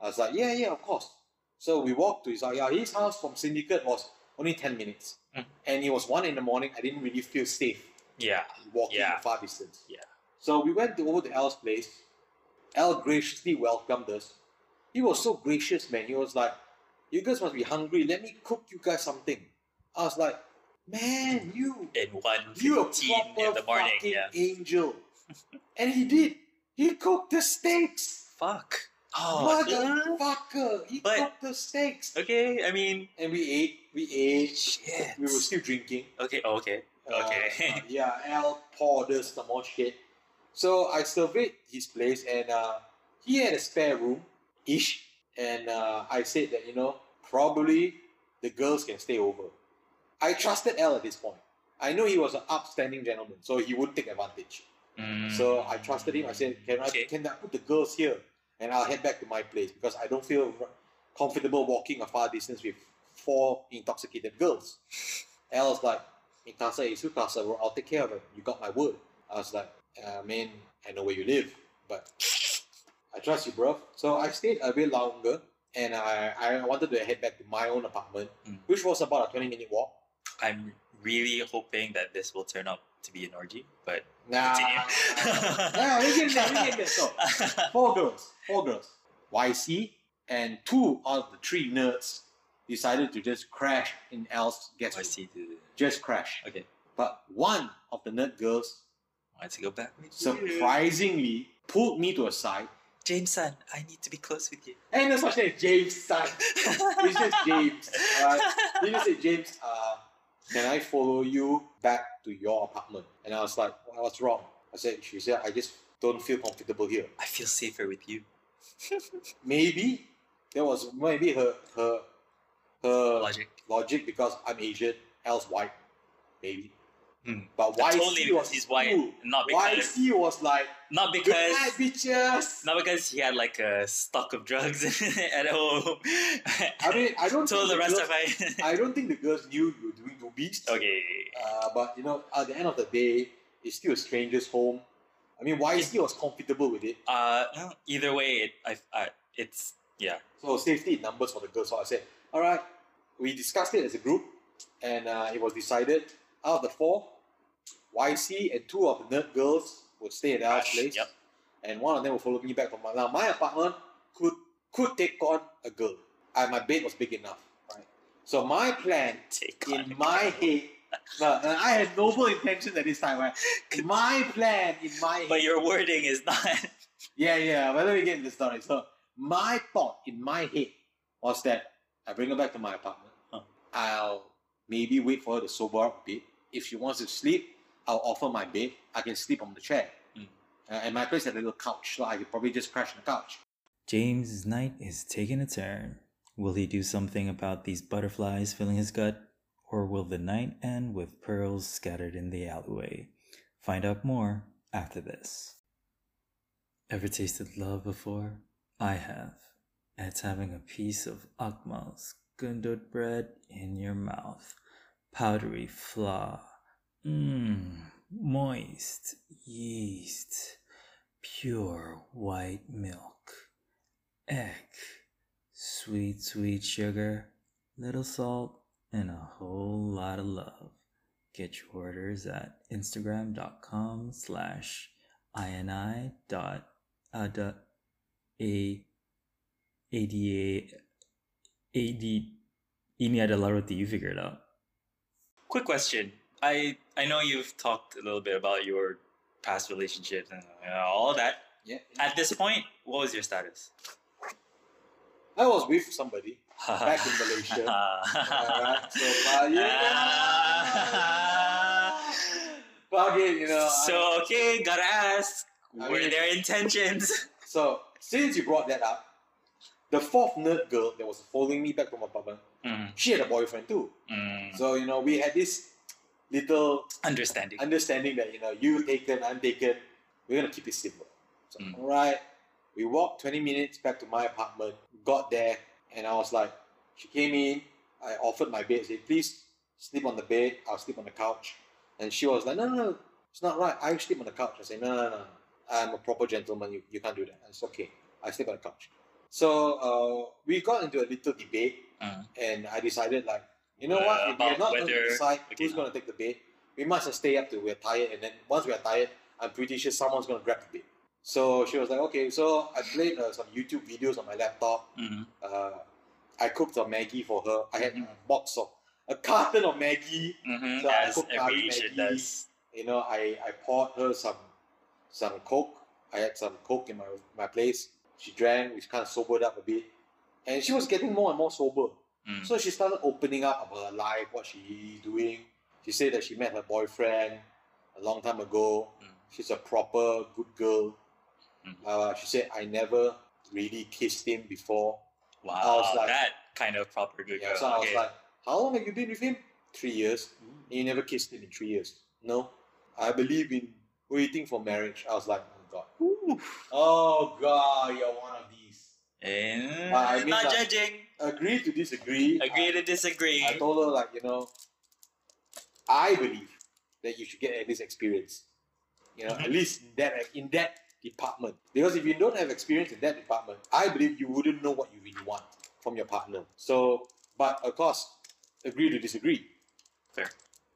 I was like, yeah, yeah, of course. So we walked to his house. Yeah, his house from Syndicate was only 10 minutes. Mm. And it was 1 in the morning. I didn't really feel safe Yeah. walking Yeah. far distance. Yeah. So we went over to Al's place. Al graciously welcomed us. He was so gracious, man. He was like, "You guys must be hungry. Let me cook you guys something." I was like, "Man, you, In one you a proper in the morning. fucking Yeah. angel." and he did. He cooked the steaks. Fuck. Oh. Motherfucker! He But- cooked the steaks. Okay. I mean. And we ate. We ate. Shit. We were still drinking. Okay. oh, okay. Okay. Uh, uh, yeah, Al poured us some more shit. So I surveyed his place and uh, he had a spare room ish. And uh, I said that, you know, probably the girls can stay over. I trusted L at this point. I know he was an upstanding gentleman, so he wouldn't take advantage. Mm. So I trusted him. I said, can I, Okay. can I put the girls here? And I'll head back to my place because I don't feel comfortable walking a far distance with four intoxicated girls. L was like, in casa is your casa, bro. I'll take care of it. You got my word. I was like, uh, mean, I know where you live, but I trust you, bro. So I stayed a bit longer and I, I wanted to head back to my own apartment, Mm. which was about a 20 minute walk. I'm really hoping that this will turn out to be an orgy, but Nah, Continue. nah, we get there, we get there. So, four girls, four girls. YC and two out of the three nerds decided to just crash in Al's guest I room. Just crash. okay. But one of the nerd girls Want to go back with you. surprisingly pulled me to a side. Jameson, I need to be close with you. And no such name, James son. He says James. Alright. He just said, James, uh, can I follow you back to your apartment? And I was like, "Wha- what's wrong? I said, she said, I just don't feel comfortable here. I feel safer with you. maybe that was maybe her her her Logic. logic because I'm Asian, else white, maybe. Hmm. But YC totally was white, ooh, not because YC was like not because night, bitches. not because he had like a stock of drugs at home. I mean, I don't told think the rest girls, of my I don't think the girls knew you were doing doobies. okay. Uh, but you know, at the end of the day, it's still a stranger's home. I mean, YC was comfortable with it. Uh, no, either way, it I, I it's yeah. So safety numbers for the girls. So I said, all right, we discussed it as a group, and uh, it was decided out of the four, YC and two of the nerd girls would stay at our Gosh, place, yep. and one of them would follow me back from my. Now my apartment could could take on a girl. Uh, my bed was big enough, right? So my plan Take in my head. No, I had noble intentions at this time, right? My plan in my head. But your wording is not. Yeah, yeah. But let me get into the story. So my thought in my head was that I bring her back to my apartment. Huh. I'll maybe wait for her to sober up a bit. If she wants to sleep, I'll offer my bed. I can sleep on the chair. Mm. Uh, and my place had a little couch, so I could probably just crash on the couch. James's night is taking a turn. Will he do something about these butterflies filling his gut? Or will the night end with pearls scattered in the alleyway? Find out more after this. Ever tasted love before? I have. It's having a piece of Akmal's gundod bread in your mouth. Powdery flour. Mmm, moist yeast. Pure white milk. Egg. Sweet, sweet sugar. Little salt. And a whole lot of love. Get your orders at instagram.com slash ini dot uh, dot a ini adalah roti you figure it out Quick question. I I know you've talked a little bit about your past relationships and you know, all that. Yeah. At this point, what was your status? I was with somebody back in Malaysia. Alright, so, uh, yeah. But again, you know. I- so okay, gotta ask. I Were mean- their intentions? So since you brought that up, the fourth nerd girl that was following me back from apartment, Mm, she had a boyfriend too. mm. So you know we had this little Understanding. understanding that you know you taken, I'm taken. We're gonna keep it simple. So Mm. all right, we walked 20 minutes back to my apartment. Got there, and I was like, she came in. I offered my bed. Said, please sleep on the bed. I'll sleep on the couch. And she was like, no, no, no, it's not right. I sleep on the couch. I said, no, no, no, no. I'm a proper gentleman. You, you can't do that. It's okay. I sleep on the couch. So uh, we got into a little debate, Mm. and I decided like, you know Uh, what? If we're not going to decide okay. who's going to take the bed, we must stay up till we're tired, and then once we're tired, I'm pretty sure someone's gonna grab the bed. So she was like, okay. So I played uh, some YouTube videos on my laptop. Mhm. Uh, I cooked some Maggi for her. I had Mhm. a box of a carton of Maggi. Mhm. So I cooked every curry Asian Maggi. does. You know, I, I poured her some some Coke. I had some Coke in my my place. She drank, which kind of sobered up a bit. And she was getting more and more sober. Mm. So she started opening up about her life, what she's doing. She said that she met her boyfriend a long time ago. Mm. She's a proper good girl. Mm. Uh, she said, I never really kissed him before. Wow, I was like- that kind of proper good Yeah, girl. so I was like, How long have you been with him? Three years. And you never kissed him in three years. No. I believe in waiting for marriage. I was like, Oh God. Ooh. Oh God, you're one of these. Eh, But I mean, not like- judging. Agree to disagree. Agree to disagree. I told her like, you know, I believe that you should get at least experience. You know, at Mhm. least in that in that department. Because if you don't have experience in that department, I believe you wouldn't know what you really want from your partner. So, but of course, agree to disagree. Fair.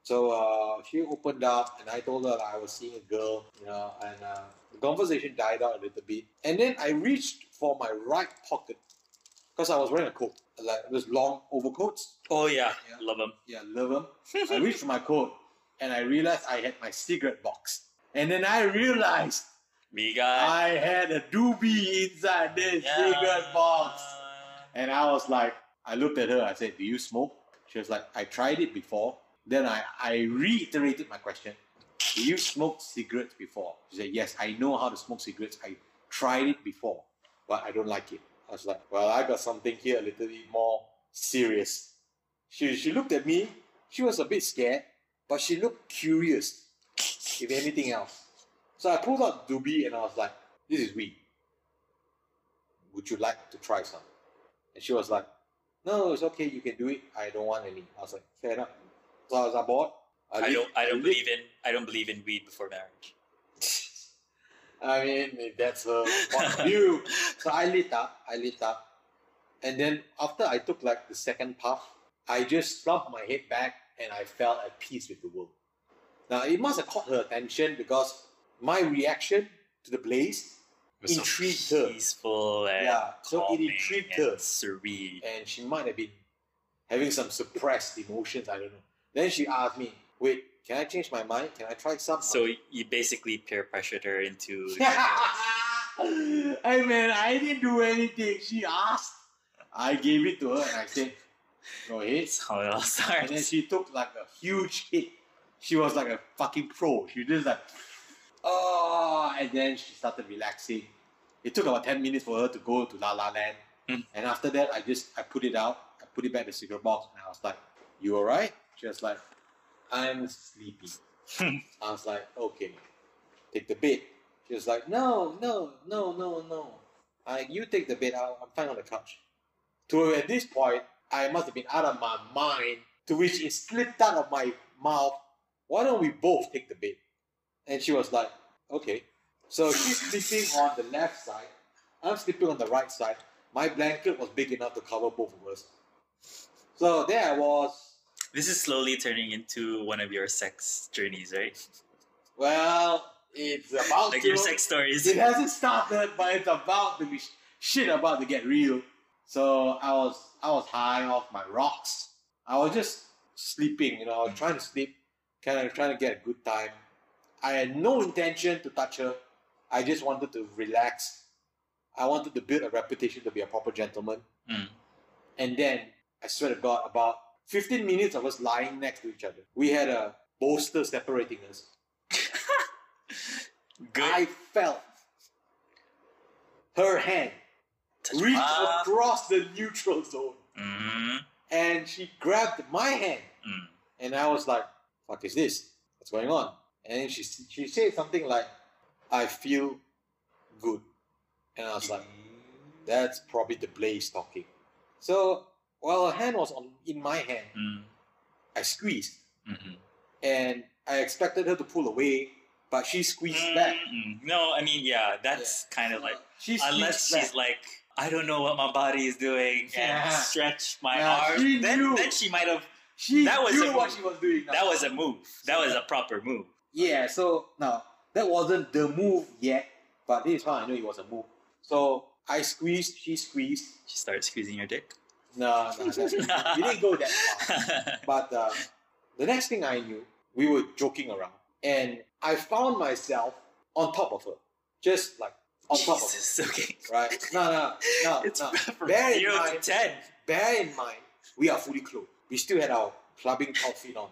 So uh, she opened up, and I told her I was seeing a girl, you know, and uh, the conversation died out a little bit. And then I reached for my right pocket because I was wearing a coat, like those long overcoats. Oh yeah, Yeah. love them. Yeah, love them. I reached for my coat, and I realized I had my cigarette box. And then I realized me got I had a doobie inside this cigarette box. And I was like, I looked at her, I said, Do you smoke? She was like, I tried it before. Then I, I reiterated my question. Do you smoke cigarettes before? She said, Yes, I know how to smoke cigarettes. I tried it before, but I don't like it. I was like, Well, I got something here a little bit more serious. She, she looked at me. She was a bit scared, but she looked curious, if anything else. So I pulled out doobie and I was like, This is weed. Would you like to try some? And she was like, No, it's okay, you can do it. I don't want any. I was like, fair enough. So I board. I lit- don't. I don't believe in. I don't believe in weed before marriage. I mean, that's her point of view. So I lit up, I lit up. And then after I took like the second puff, I just slumped my head back and I felt at peace with the world. Now it must have caught her attention because my reaction to the blaze Intrigued so her. peaceful and Yeah, so it intrigued and her. serene. and she might have been having some suppressed emotions, I don't know. Then she asked me, wait, can I change my mind? Can I try some? So you basically peer pressured her into. hey man, I didn't do anything. She asked. I gave it to her and I said, go ahead. That's how it all And then she took like a huge hit. She was like a fucking pro. She just like, oh, and then she started relaxing. It took about 10 minutes for her to go to La La Land. Mm. And after that, I just, I put it out. I put it back in the cigarette box and I was like, you alright? She was like, I'm sleepy. Hmm. I was like, okay, take the bed. She was like, no, no, no, no, no. I, you take the bed. I'll, I'm fine on the couch. To at this point, I must have been out of my mind. To which it slipped out of my mouth. Why don't we both take the bed? And she was like, okay. So she's sleeping on the left side. I'm sleeping on the right side. My blanket was big enough to cover both of us. So there I was. This is slowly turning into one of your sex journeys, right? Well, it's about Like to. your sex stories. It hasn't started, but it's about to be shit about to get real. So I was I was high off my rocks. I was just sleeping, you know, trying to sleep, kind of trying to get a good time. I had no intention to touch her. I just wanted to relax. I wanted to build a reputation to be a proper gentleman. Mm. And then I swear to God, about 15 minutes of us lying next to each other. We had a bolster separating us. Good. I felt her hand reach Ah. across the neutral zone Mhm. and she grabbed my hand Mm. and I was like, fuck is this? What's going on? And she, she said something like, I feel good. And I was like, that's probably the blaze talking. So while her hand was on in my hand, Mm. I squeezed Mhm. and I expected her to pull away, but she squeezed back. Mm-mm. No, I mean, yeah, that's kind of like She unless she's back. like, I don't know what my body is doing, Yeah. and stretch my Yeah, arm. Then, then she might have she That was knew what she was doing. now. That was a move. That was a proper move. Yeah, so now that wasn't the move yet, but this is how I know it was a move. So I squeezed, she squeezed. She started squeezing your dick. No, no, that, we didn't go that far. But uh, the next thing I knew, we were joking around, and I found myself on top of her, just like on top of her. Jesus, okay. Right? No, no, no, It's no. from Bear in to mind, ten. bear in mind, we are fully clothed. We still had our clubbing outfit on,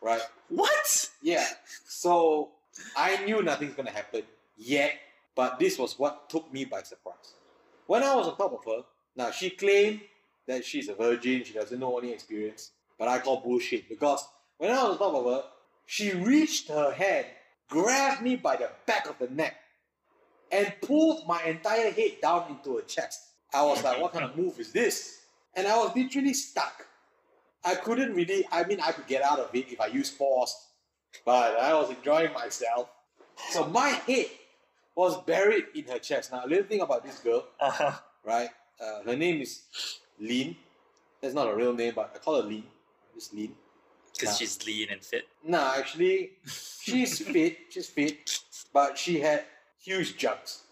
right? What? Yeah. So I knew nothing's gonna happen yet, but this was what took me by surprise. When I was on top of her, now she claimed that she's a virgin, she doesn't know any experience, but I call bullshit because when I was on top of her, she reached her hand, grabbed me by the back of the neck, and pulled my entire head down into her chest. I was like, what kind of move is this? And I was literally stuck. I couldn't really, I mean, I could get out of it if I used force, but I was enjoying myself. So my head was buried in her chest. Now, a little thing about this girl, Uh-huh. right? Uh, her name is Lin. That's not a real name, but I call her Lean. Just Lin. Because Yeah. she's lean and fit. No, actually, she's fit. She's fit, but she had huge jugs.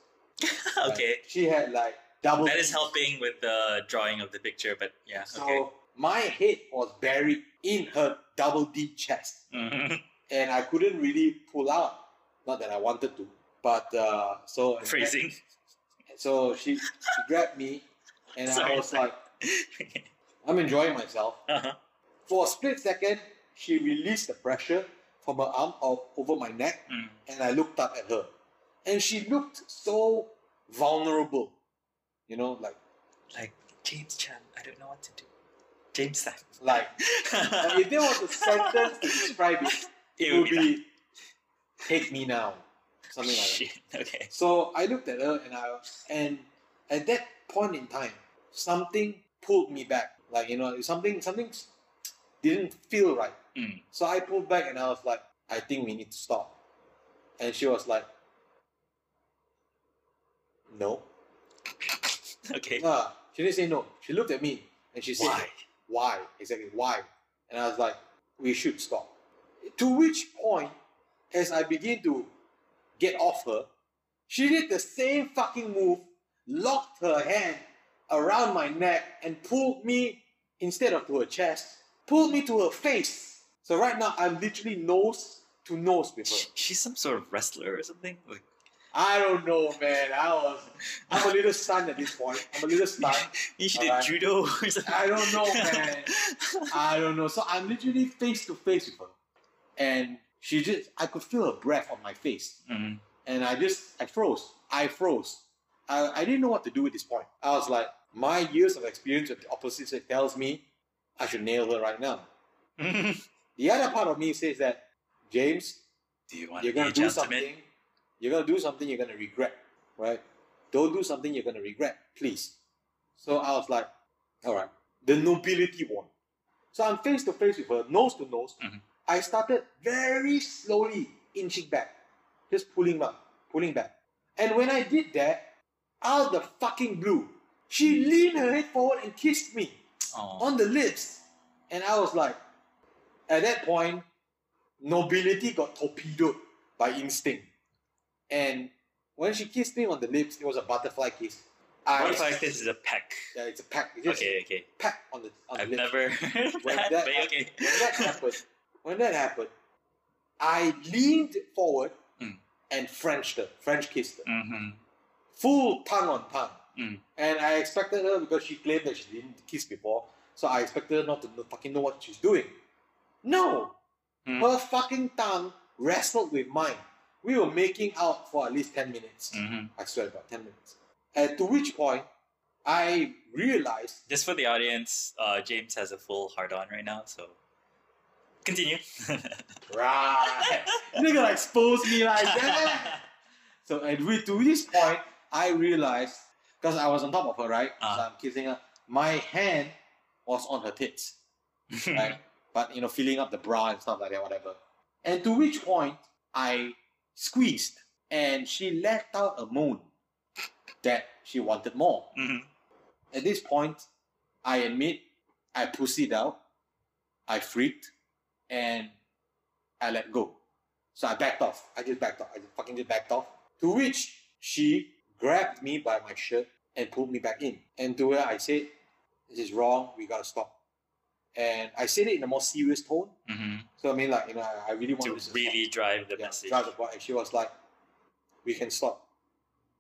okay. She had like double. That is helping with the drawing of the picture, but yeah, So okay. my head was buried in her double D chest. Mhm. and I couldn't really pull out. Not that I wanted to, but uh, so Phrasing. So she, she grabbed me, and I was sorry. like, I'm enjoying myself. uh-huh. For a split second, she released the pressure from her arm over my neck, Mm. and I looked up at her, and she looked so vulnerable. You know, like Like, James Chan, I don't know what to do. James Chan. like like, if there was a sentence to describe it, it, would be, "Take me now," something like that. Okay. So I looked at her and I and at that point in time, something pulled me back. Like you know, something something didn't feel right. Mm. So I pulled back and I was like, I think we need to stop. And she was like, No. Okay. Ah, she didn't say no. She looked at me and she said, Why? Why? Exactly, why? And I was like, We should stop. To which point, as I begin to get off her, she did the same fucking move, locked her hand around my neck, and pulled me, instead of to her chest, pulled me to her face. So right now, I'm literally nose to nose with her. Sh- She's some sort of wrestler or something. Like, I don't know, man. I was, I'm a little stunned at this point. I'm a little stunned. you should did judo or something. I don't know, man. I don't know. So I'm literally face to face with her. And she just, I could feel her breath on my face. Mhm. And I just, I froze. I froze. I, I didn't know what to do at this point. I was like, my years of experience with the opposite sex tells me I should nail her right now. The other part of me says that, James, do you want you're gonna do gentleman? something. You're gonna do something you're gonna regret, right? Don't do something you're gonna regret, please. So I was like, all right, the nobility won. So I'm face to face with her, nose to nose. Mhm. I started very slowly inching back, just pulling back, pulling back. And when I did that, out of the fucking blue, she leaned her head forward and kissed me Aw. on the lips. And I was like, at that point, nobility got torpedoed by instinct. And when she kissed me on the lips, it was a butterfly kiss. I, What if is a peck? Yeah, it's a peck. It's just Okay, okay. peck on the on the I've lips. never heard When that, that but okay. When that happened, when that happened, I leaned forward Mm. and Frenched her, French kissed her, Mm-hmm. full tongue on tongue. Mm. And I expected her because she claimed that she didn't kiss before, so I expected her not to know, fucking know what she's doing. No, Mm. her fucking tongue wrestled with mine. We were making out for at least ten minutes. Mm-hmm. I swear about ten minutes. And to which point, I realized Just for the audience, uh, James has a full hard on right now, so continue. Right. You're gonna expose me like that. So and we, to this point, I realized because I was on top of her, right? So Uh. I'm kissing her. My hand was on her tits, right? but you know, filling up the bra and stuff like that, whatever. And to which point I squeezed, and she let out a moan that she wanted more. Mhm. At this point, I admit I pussied out. I freaked and I let go. So I backed off. I just backed off. I just fucking just backed off. To which she grabbed me by my shirt and pulled me back in. And to her, I said, This is wrong. We gotta stop. And I said it in a more serious tone. hmm So I mean, like, you know, I, really want To really stop. drive the Yeah, message. drive the point. And she was like, We can stop.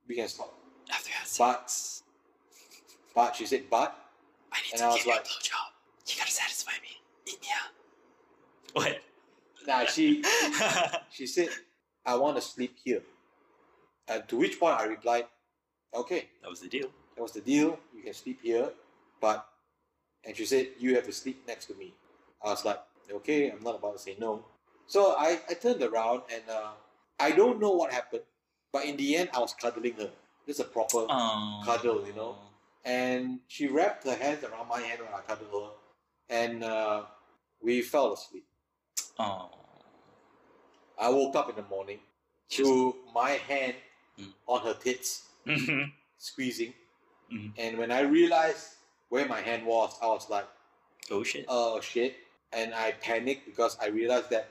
We can stop. After But- But she said, But I need and to I was give you like-. You gotta satisfy me. Eat me out. What? nah, she she said, I want to sleep here. To which point I replied, Okay, that was the deal. that was the deal. You can sleep here, but and she said you have to sleep next to me. I was like, okay, I'm not about to say no. So I, I turned around and uh, I don't know what happened, but in the end I was cuddling her. Just a proper Oh. Cuddle, you know. and she wrapped her hands around my hand when I cuddled her, and uh, we fell asleep. Oh. I woke up in the morning to my hand Mm. on her tits, Mhm. squeezing, Mm. and when I realized where my hand was, I was like, oh shit. oh shit. And I panicked because I realized that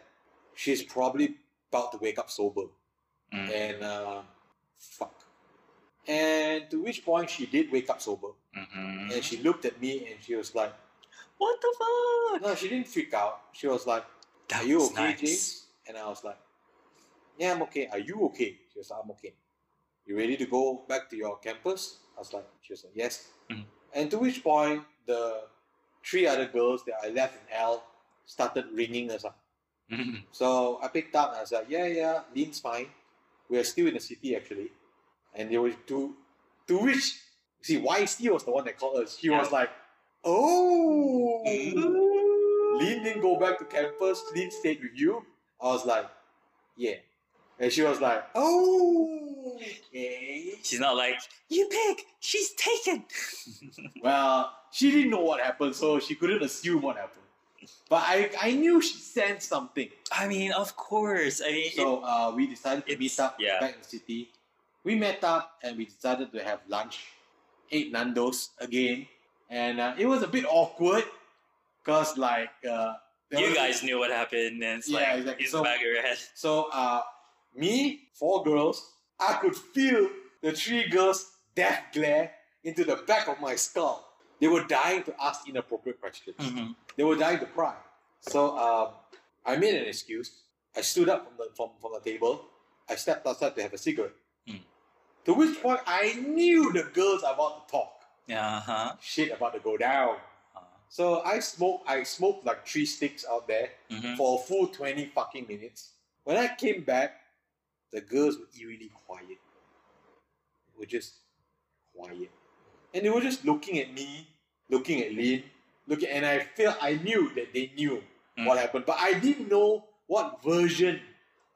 she's probably about to wake up sober. Mm. And uh, fuck. And to which point she did wake up sober. Mhm. And she looked at me and she was like, What the fuck? no, she didn't freak out. She was like, That Are you okay, nice. James? And I was like, Yeah, I'm okay. Are you okay? She was like, I'm okay. You ready to go back to your campus? I was like, She was like, Yes. Mhm. And to which point the three other girls that I left in L started ringing us up. Mhm. So I picked up and I was like, Yeah, yeah, Lynn's fine. We are still in the city actually. And they were to to which see YC was the one that called us. She was like, Oh Ooh. Lynn didn't go back to campus. Lynn stayed with you. I was like, yeah. And she was like, oh, okay. She's not like, you pig, she's taken. Well, she didn't know what happened, so she couldn't assume what happened. But I, I knew she sensed something. I mean, of course. I mean, So uh, we decided to meet up yeah. back in the city. We met up and we decided to have lunch. Ate Nando's again. And uh, it was a bit awkward because, like, uh, you was- guys knew what happened, and it's Yeah, like, exactly. it's So- back of your head. So, uh, me, four girls, I could feel the three girls' death glare into the back of my skull. They were dying to ask inappropriate questions. Mhm. They were dying to pry. So, um, I made an excuse. I stood up from the, from, from the table. I stepped outside to have a cigarette. Mm. To which point, I knew the girls are about to talk. Uh huh. Shit about to go down. So I smoked, I smoked like three sticks out there hmm for a full 20 fucking minutes. When I came back, the girls were eerily quiet. They were just quiet. And they were just looking at me, looking at Lynn, looking, and I felt I knew that they knew Mm. what happened, but I didn't know what version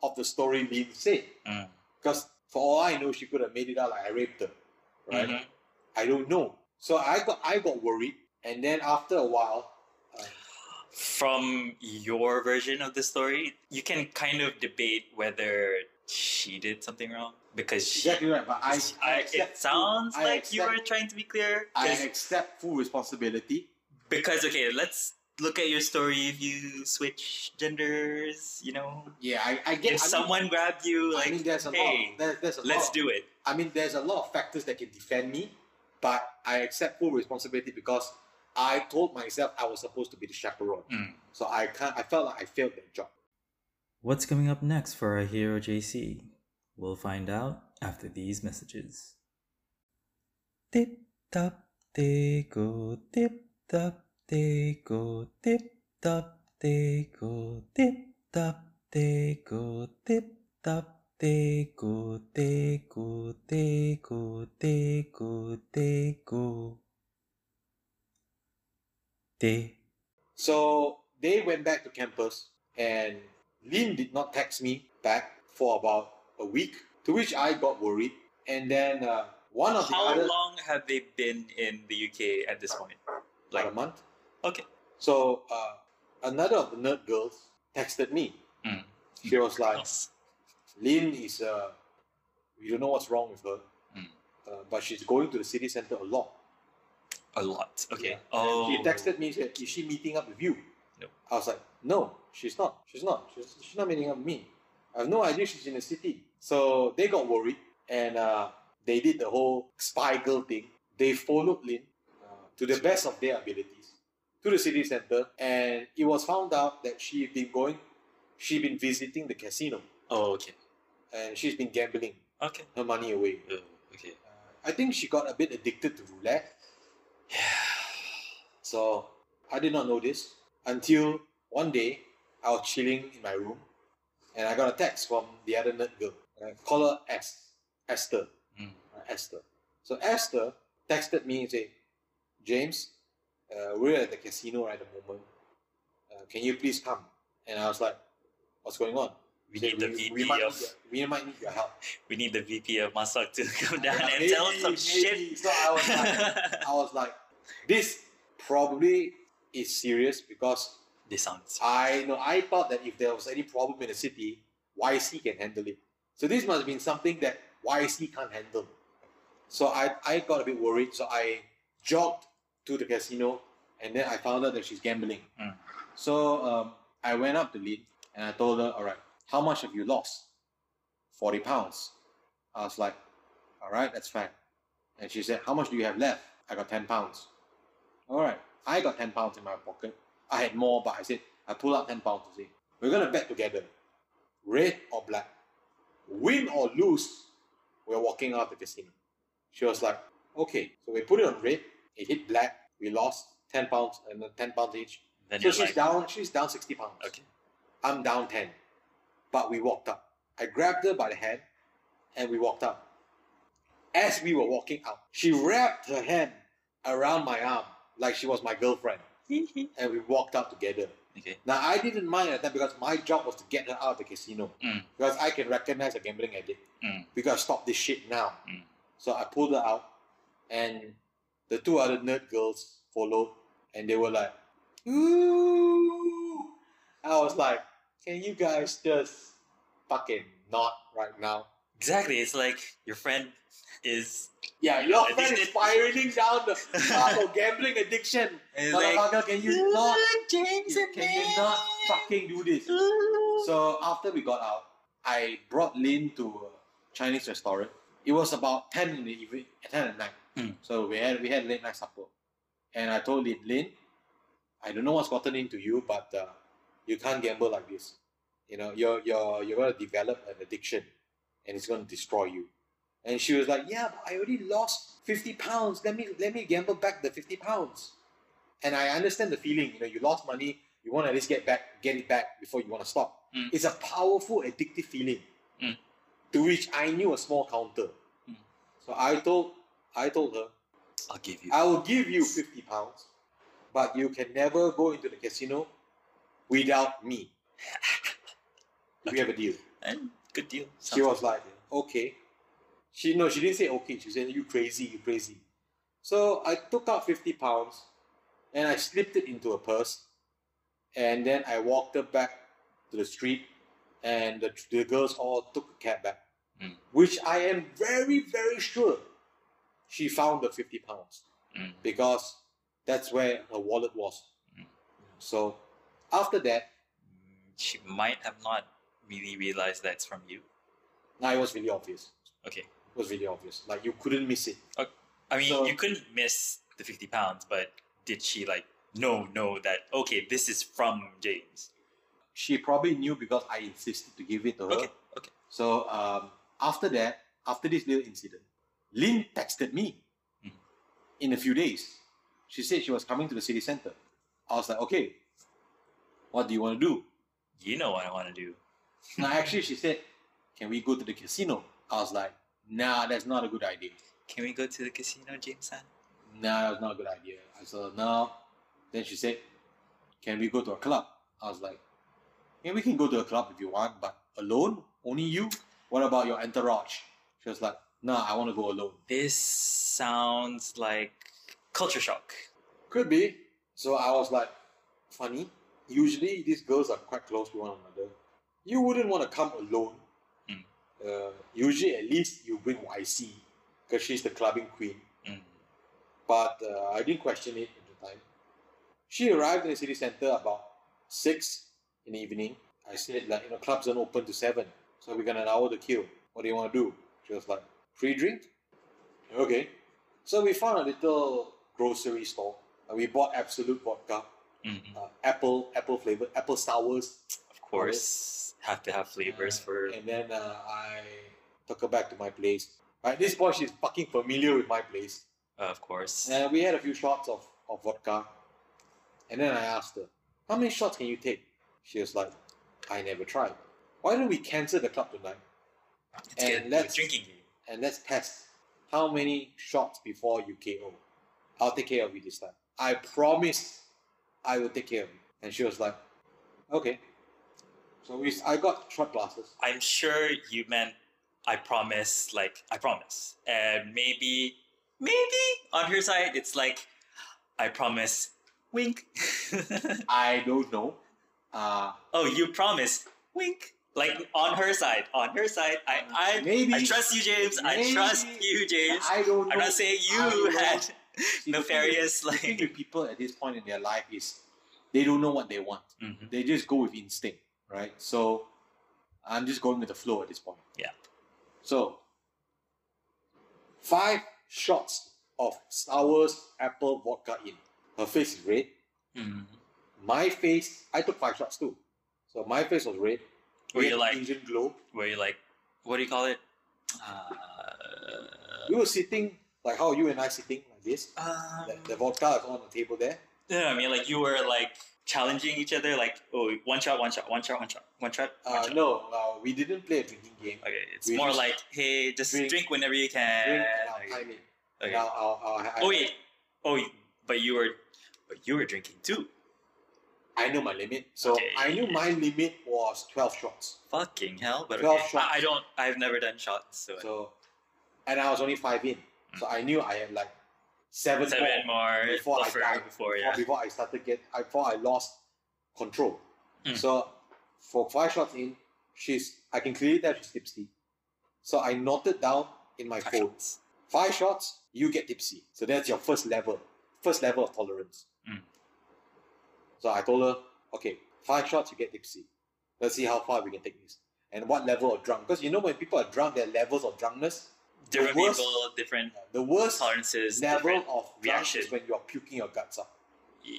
of the story Lynn said. Mm. Because for all I know, she could have made it out like I raped her, right? Mhm. I don't know. So I got I got worried, and then after a while, uh, From your version of the story, you can kind of debate whether she did something wrong because she, exactly right. But I, I, I- it sounds full- like you accept- were trying to be clear. I accept full responsibility. because okay, let's look at your story. If you switch genders, you know, Yeah, I, I get. if I mean- someone grabbed you, like, I mean, there's a hey, lot. There, there's a let's lot. do it. I mean, there's a lot of factors that can defend me, but I accept full responsibility because I told myself I was supposed to be the chaperone. Mm. So I can't. I felt like I failed that job. What's coming up next for our hero JC? We'll find out after these messages. Tip top they oh, go, tip top they oh, go, tip top they oh, go, tip top they go, tip top they go, they go, they go, they go, they go. They So they went back to campus, and Lynn did not text me back for about a week. To which I got worried, and then uh, one of the How other long have they been in the UK at this point? like a month. okay, So uh, another of the nerd girls texted me. Mm. She was like, Yes. Lynn is, uh, we don't know what's wrong with her, Mm. uh, but she's going to the city center a lot. a lot. Okay. Yeah. Oh, She texted me, said, is she meeting up with you? No. I was like, no, she's not. She's not. She's, she's not meeting up with me. I have no idea she's in the city. So they got worried and uh, they did the whole spy girl thing. They followed Lin uh, to the best of their abilities to the city center, and it was found out that she'd been going, she'd been visiting the casino, Oh, okay. and she's been gambling Okay. her money away. Oh, okay. Uh, I think she got a bit addicted to roulette, Yeah. so I did not know this until one day I was chilling in my room, and I got a text from the other nerd girl. Uh, call her S, Esther. Mm. uh, Esther. So Esther texted me and said, James, uh, we're at the casino right at the moment. Uh, can you please come? And I was like, what's going on? We She need said, the VP we, might of need your, we might need your help. we need the VP of Masak to come down Yeah, and tell us some maybe, shit. So I was like, I was like, this probably is serious because this sounds I know I thought that if there was any problem in the city, YC can handle it. So this must have been something that YC can't handle. So I, I got a bit worried. So I jogged to the casino and then I found out that she's gambling. Mm. So um, I went up to Lynn and I told her, all right, how much have you lost? 40 pounds. I was like, all right, that's fine. And she said, how much do you have left? I got 10 pounds. All right, I got 10 pounds in my pocket. I had more, but I said, I pull out 10 pounds to say, we're going to bet together. Red or black. Win or lose, we're walking out of the casino. She was like, okay. So we put it on red. It hit black. We lost 10 pounds uh, and 10 pounds each. then So she's like down, she's down 60 pounds. okay. I'm down 10. But we walked up. I grabbed her by the hand and we walked up. As we were walking out, she wrapped her hand around my arm like she was my girlfriend. And we walked out together. okay. Now, I didn't mind at that because my job was to get her out of the casino. Mm. Because I can recognize a gambling addict. Mm. We gotta stop this shit now. Mm. So I pulled her out, and the two other nerd girls followed, and they were like, "Ooh!" I was like, "Can you guys just fucking not right now?" Exactly. It's like your friend is Yeah, your Yeah, friend is addicted. spiraling down the path of gambling addiction. and it's like Motherfucker, can you not? James and Can you not fucking do this? So after we got out, I brought Lin to a Chinese restaurant. It was about ten in the evening, ten at night. Hmm. So we had we had late night supper, and I told Lin, Lin, I don't know what's gotten into you, but uh, you can't gamble like this. You know, you're you're you're gonna develop an addiction, and it's gonna destroy you. And she was like, Yeah, but I already lost fifty pounds. Let me let me gamble back the fifty pounds. And I understand the feeling. You know, you lost money. You want to at least get back, get it back before you want to stop. Mm. It's a powerful, addictive feeling. Mm. To which I knew a small counter. Mm. So I told, I told her, I'll give you. I will give you fifty pounds, but you can never go into the casino without me. We have a deal. And good deal. She was like, okay. She no, she didn't say okay. She said, you crazy, you crazy. So I took out fifty pounds, and I slipped it into a purse, and then I walked her back to the street, and the, the girls all took a cab back, Mm. which I am very very sure she found the fifty pounds Mm. because that's where her wallet was. Mm. So after that, she might have not really realized that's from you. now it was really obvious. Okay. It was really obvious. Like you couldn't miss it. I mean, So- you couldn't miss the 50 pounds, but did she like know, know that, okay, this is from James? She probably knew because I insisted to give it to her. Okay, okay. So um, after that, after this little incident, Lynn texted me Mhm. in a few days. She said she was coming to the city center. I was like, okay, what do you want to do? You know what I want to do. Now, actually, she said, can we go to the casino? I was like, nah, that's not a good idea. Can we go to the casino, Jameson? Nah, that's not a good idea. I said, no. Then she said, can we go to a club? I was like, yeah, we can go to a club if you want, but alone? Only you? What about your entourage? She was like, nah, I want to go alone. This sounds like culture shock. Could be. So I was like, funny. Usually these girls are quite close to one another. You wouldn't want to come alone. Mm. Uh, usually, at least you bring YC because she's the clubbing queen. Mm. But uh, I didn't question it at the time. She arrived in the city center about six in the evening. I said like you know clubs don't open to seven, so we got an hour to kill. What do you want to do? She was like, free drink. Okay. So we found a little grocery store. And we bought Absolut vodka, Mhm. uh, apple apple flavor, apple sours. Of course, have to have flavors for. And then uh, I took her back to my place. At this point, she's fucking familiar with my place. Uh, of course. And we had a few shots of, of vodka. And then I asked her, How many shots can you take? She was like, I never tried. Why don't we cancel the club tonight It's and let's- drinking game. and let's test how many shots before you KO? I'll take care of you this time. I promise I will take care of you. And she was like, Okay. So we, I got shot glasses. I'm sure you meant I promise, like I promise, and maybe, maybe on her side it's like I promise, wink. I don't know. Uh, oh, you promise, wink. Like on her side, on her side, I, I, maybe I trust you, James. I trust you, James. I don't know. I'm not saying you had See, the thing nefarious the thing like. with people at this point in their life is they don't know what they want. Mhm. They just go with instinct, right? So I'm just going with the flow at this point. Yeah. So five shots of sours apple vodka in. Her face is red. Mhm. My face, I took five shots too. So my face was red. Were We you like, Asian glow? were you like, what do you call it? Uh, We were sitting like how you and I sitting like this. um, The, the vodka is on the table there. Yeah, I mean like you were like challenging each other, like oh one shot, one shot, one shot, one shot, one shot. one Uh, shot. no, uh, we didn't play a drinking game. Okay, it's we more like hey, just drink- drink, whenever you can. Drink and Okay. time it. Okay. I'll, I'll, I'll, Oh wait, oh, but you were, but you were drinking too. I know my limit. So Okay. I knew my limit was 12 shots. Fucking hell! But 12 okay. shots. I, I don't. I've never done shots, so, So, and I was only five in. So I knew I had like seven, seven more before I died. before before, yeah. before I started get, I before I lost control. Mm. So for five shots in, she's I can clearly tell she's tipsy. So I noted down in my Five phone. shots. Five shots, you get tipsy. So that's your first level, first level of tolerance. Mm. So I told her, okay, five shots, you get tipsy. Let's see how far we can take this. And what level of drunk? Because you know when people are drunk, there are levels of drunkenness. Different worst- people, different The worst tolerances, level of reaction. is when you are puking your guts up.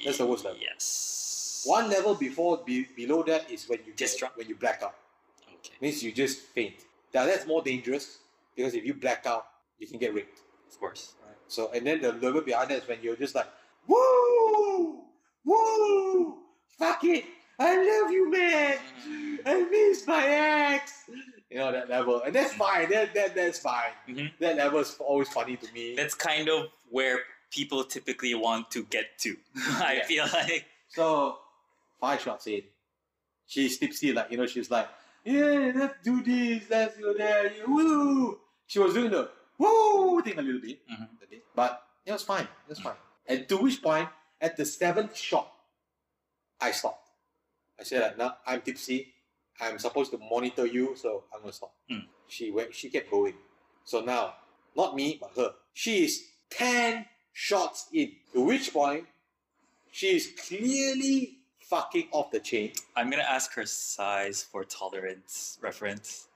That's the worst level. Yes. One level before, be, below that is when you Just get, when you black out. Okay. Means you just faint. Now that's more dangerous because if you black out, you can get raped. Of course. Right? So and then the level behind that is when you're just like, woo, woo, fuck it, I love you, man. Mm-hmm. I miss my ex. You know that level, and that's fine. That that that's fine. Mhm. That level is always funny to me. That's kind of where people typically want to get to. I Yeah. feel like. So five shots in, she's tipsy. Like you know, she's like, yeah, let's do this, let's that. yeah, Woo! She was doing the woo thing a little bit, Mhm. a bit, but it was fine. It was fine. And to which point, at the seventh shot, I stopped. I said, like, "Now I'm tipsy. I'm supposed to monitor you, so I'm gonna stop." Mm. She went. She kept going. So now, not me, but her. She is ten shots in. To which point, she is clearly fucking off the chain. I'm gonna ask her size for tolerance reference.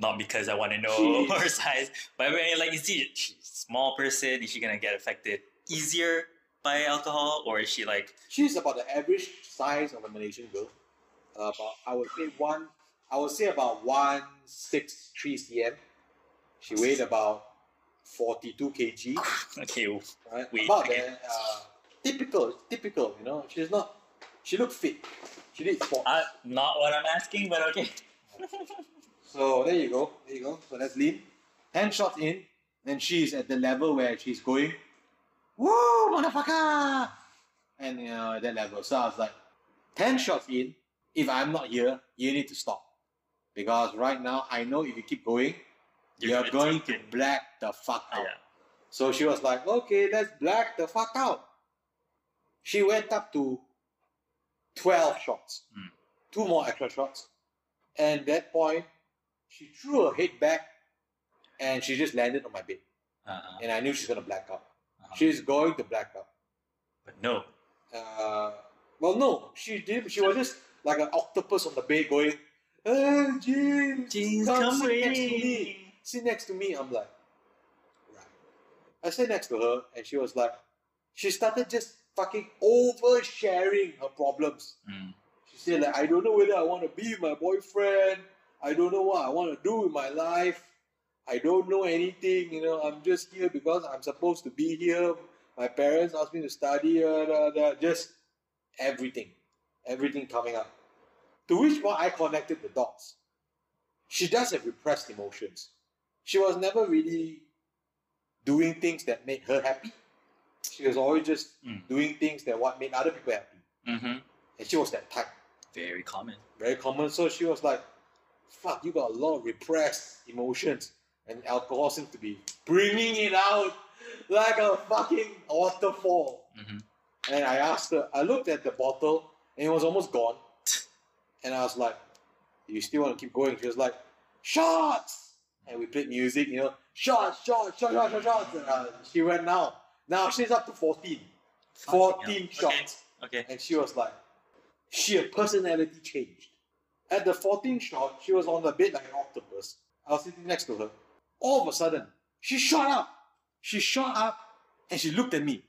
Not because I want to know Jeez. her size, but I mean, like, is she she's a small person? Is she gonna get affected easier by alcohol, or is she like She's about the average size of a Malaysian girl. Uh, about I would say one. I would say about one six three cm. She weighed about forty two kg. okay? Right, Wait, about okay. that. Uh, typical, typical. You know, she's not. She looked fit. She did sport. Uh, not what I'm asking, but okay. So there you go. There you go. So that's Lin. Ten shots in, then she's at the level where she's going, woo, motherfucker! And you know, at that level. So I was like, ten shots in, if I'm not here, you need to stop. Because right now, I know if you keep going, you're, gonna going to black the fuck Oh, out. yeah. So she was like, okay, let's black the fuck out. She went up to 12 shots, Hmm. two more extra shots. And that point, she threw her head back and she just landed on my bed. Uh-huh. And I knew she's going to black out. Uh-huh. She's going to black out. But no. Uh, Well, no, she did. She was just like an octopus on the bed going, "Oh, James, James, come, come sit next to me. Sit next to me." I'm like, right. I sat next to her, and she was like, she started just fucking oversharing her problems. Mm. She said like, I don't know whether I want to be with my boyfriend. I don't know what I want to do with my life. I don't know anything. You know, I'm just here because I'm supposed to be here. My parents asked me to study. Uh, da, da, just everything, everything coming up. To which one I connected the dots. She does have repressed emotions. She was never really doing things that made her happy. She was always just Mm. doing things that what made other people happy. Mm-hmm. And she was that type. Very common. Very common. So she was like, fuck, you got a lot of repressed emotions. And alcohol seems to be bringing it out like a fucking waterfall. Mm-hmm. And I asked her, I looked at the bottle and it was almost gone. And I was like, you still want to keep going? She was like, shots! And we played music, you know, shots, shots, shots, shots, shots, shots. And uh, she went now. Now she's up to 14. 14 shots. Okay. And she was like, she her personality changed. At the 14th shot, she was on the bed like an octopus. I was sitting next to her. All of a sudden, she shot up. She shot up and she looked at me,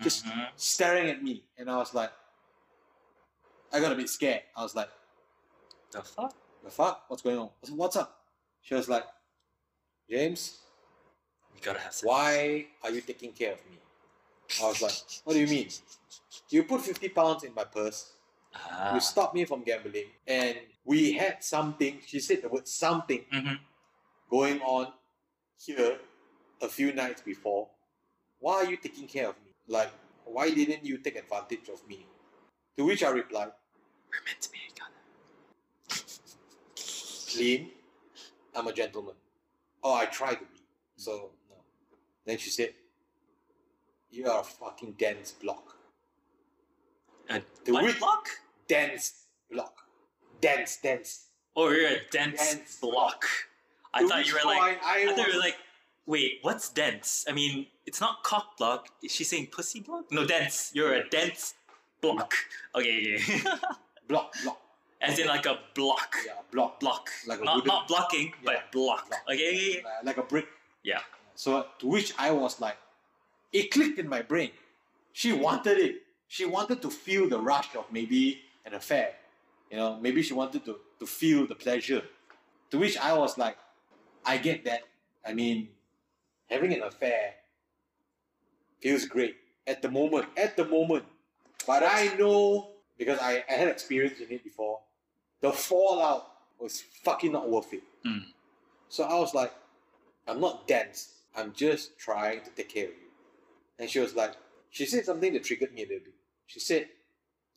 just Mhm. staring at me. And I was like, I got a bit scared. I was like, The fuck? the fuck? What's going on? I said, What's up? She was like, James, You gotta have some. why are you taking care of me? I was like, What do you mean? You put 50 pounds in my purse. Ah. You stopped me from gambling. And we had something, she said the word something Mhm. going on here a few nights before. Why are you taking care of me? Like, why didn't you take advantage of me? To which I replied, We're meant to be together. clean, I'm a gentleman. Oh, I try to be. Hmm. So, no. Then she said, You are a fucking dense block. A The what which- block? Dense block. Dense, dense. Oh, you're a dense, Dense block. I To thought you were like. I, I thought you were like. Wait, what's dense? I mean, it's not cock block. Is she saying pussy block? No, dense. You're a dense block. Okay, okay. block, block. As in like a block. Yeah, block. Block. Like a not wooden- not blocking, Yeah, but block. block. Okay, okay. Like- Like a brick. Yeah. So to which I was like, it clicked in my brain. She wanted it. She wanted to feel the rush of maybe an affair. You know, maybe she wanted to, to feel the pleasure. To which I was like, I get that. I mean, having an affair feels great at the moment. At the moment. But I know, because I, I had experience in it before, the fallout was fucking not worth it. Mm. So I was like, I'm not dense. I'm just trying to take care of you. And she was like, she said something that triggered me a little bit. She said,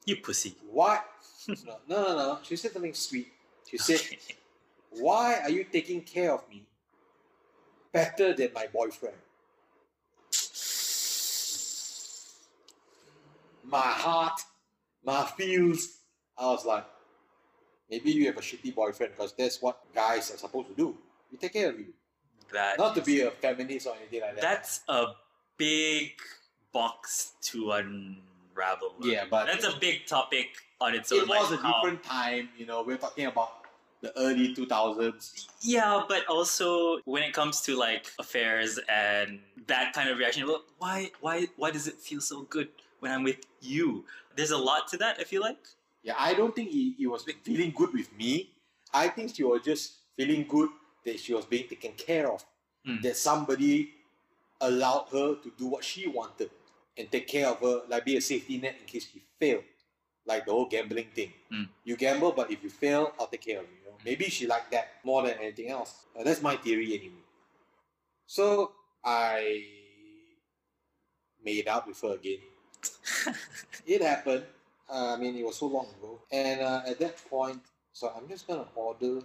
You pussy. Why? no, no, no, no. She said something sweet. She said, Why are you taking care of me better than my boyfriend? My heart, my feels. I was like, maybe you have a shitty boyfriend because that's what guys are supposed to do. We take care of you. That Not to be a feminist or anything like that. That's a big box to unravel. Yeah, but- that's a big topic on its own. it was like a how- different time, you know. We're talking about the early 2000s. Yeah, but also when it comes to like affairs and that kind of reaction, well, why, why, why does it feel so good when I'm with you? There's a lot to that. I feel like. Yeah, I don't think he, he was feeling good with me. I think she was just feeling good that she was being taken care of. Mm. That somebody allowed her to do what she wanted and take care of her, like be a safety net in case she failed. Like the whole gambling thing. Mm. You gamble, but if you fail, I'll take care of you. you know? Maybe she liked that more than anything else. Uh, that's my theory anyway. So I made up with her again. it happened. Uh, I mean, it was so long ago. And uh, at that point, so I'm just gonna order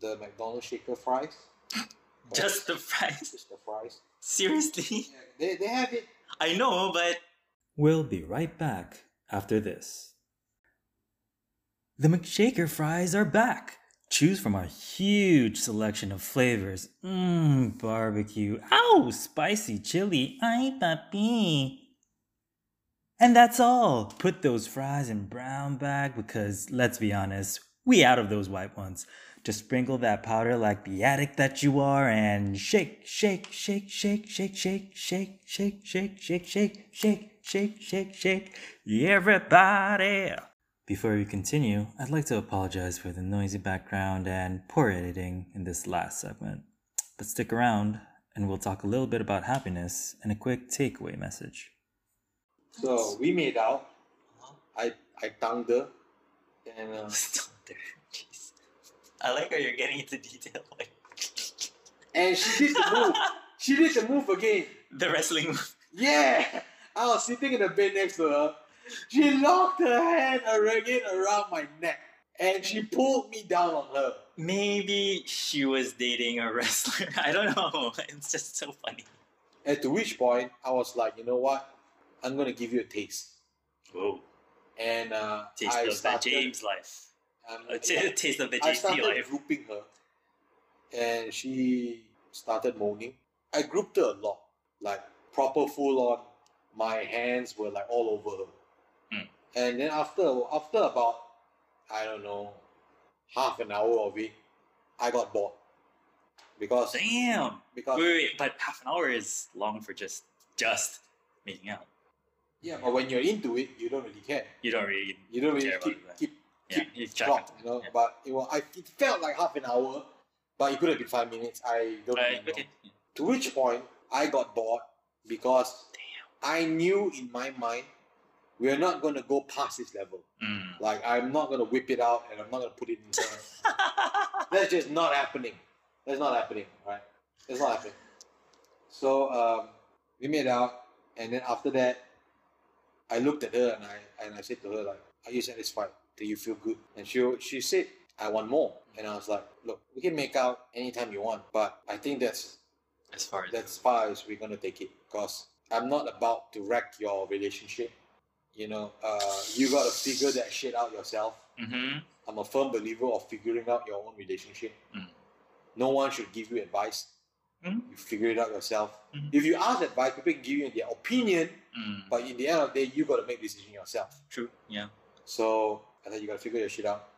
the McDonald's shaker fries. Just the fries. just the fries. Seriously? Yeah, they, they have it. I know, but We'll be right back after this. The McShaker fries are back. Choose from our huge selection of flavors. Mmm, barbecue. Ow, spicy chili. Ay, papi. And that's all. Put those fries in brown bag because let's be honest, we out of those white ones. Just sprinkle that powder like the addict that you are and shake, shake, shake, shake, shake, shake, shake, shake, shake, shake, shake, shake, shake, shake, shake, everybody. Before we continue, I'd like to apologize for the noisy background and poor editing in this last segment. But stick around and we'll talk a little bit about happiness and a quick takeaway message. So we made out. I I tongued her, and uh. Jeez. I like how you're getting into detail. Like and she did the move. She did the move again. the wrestling move. Yeah, I was sitting in the bed next to her. She locked her hand again around my neck, and she pulled me down on her. Maybe she was dating a wrestler. I don't know. It's just so funny. At to which point I was like, you know what? I'm gonna give you a taste. Whoa. And uh, Taste I of started, James life. um, A t- taste of the I JC started life. grouping her, and she started moaning. I grouped her a lot, like proper full on. My hands were like all over her, Mm. and then after after about I don't know half an hour of it, I got bored because Damn. because Wait, wait, wait, but half an hour is long for just just making out. Yeah, but when you're into it, you don't really care. You don't really. You don't really Care keep that. keep Yeah, keep track, you know. Yeah. But it was I it felt like half an hour, but it could have been five minutes. I don't know. okay. To which point I got bored because I knew in my mind we're not going to go past this level. Mm. Like I'm not going to whip it out and I'm not going to put it in there. That's just not happening. That's not happening, right? That's not happening. So um, we made out, and then after that, I looked at her and I and I said to her like, "Are you satisfied? Do you feel good?" And she she said, "I want more." And I was like, "Look, we can make out anytime you want, but I think that's as far as that's far as we're gonna take it because I'm not about to wreck your relationship. You know, uh, you gotta figure that shit out yourself. Mm-hmm. I'm a firm believer of figuring out your own relationship. Mm. No one should give you advice. Mm. You figure it out yourself. Mhm. If you ask advice, people give you their opinion, Mm. but in the end of the day, you gotta make the decision yourself. True. Yeah. So I said you gotta figure your shit out.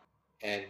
And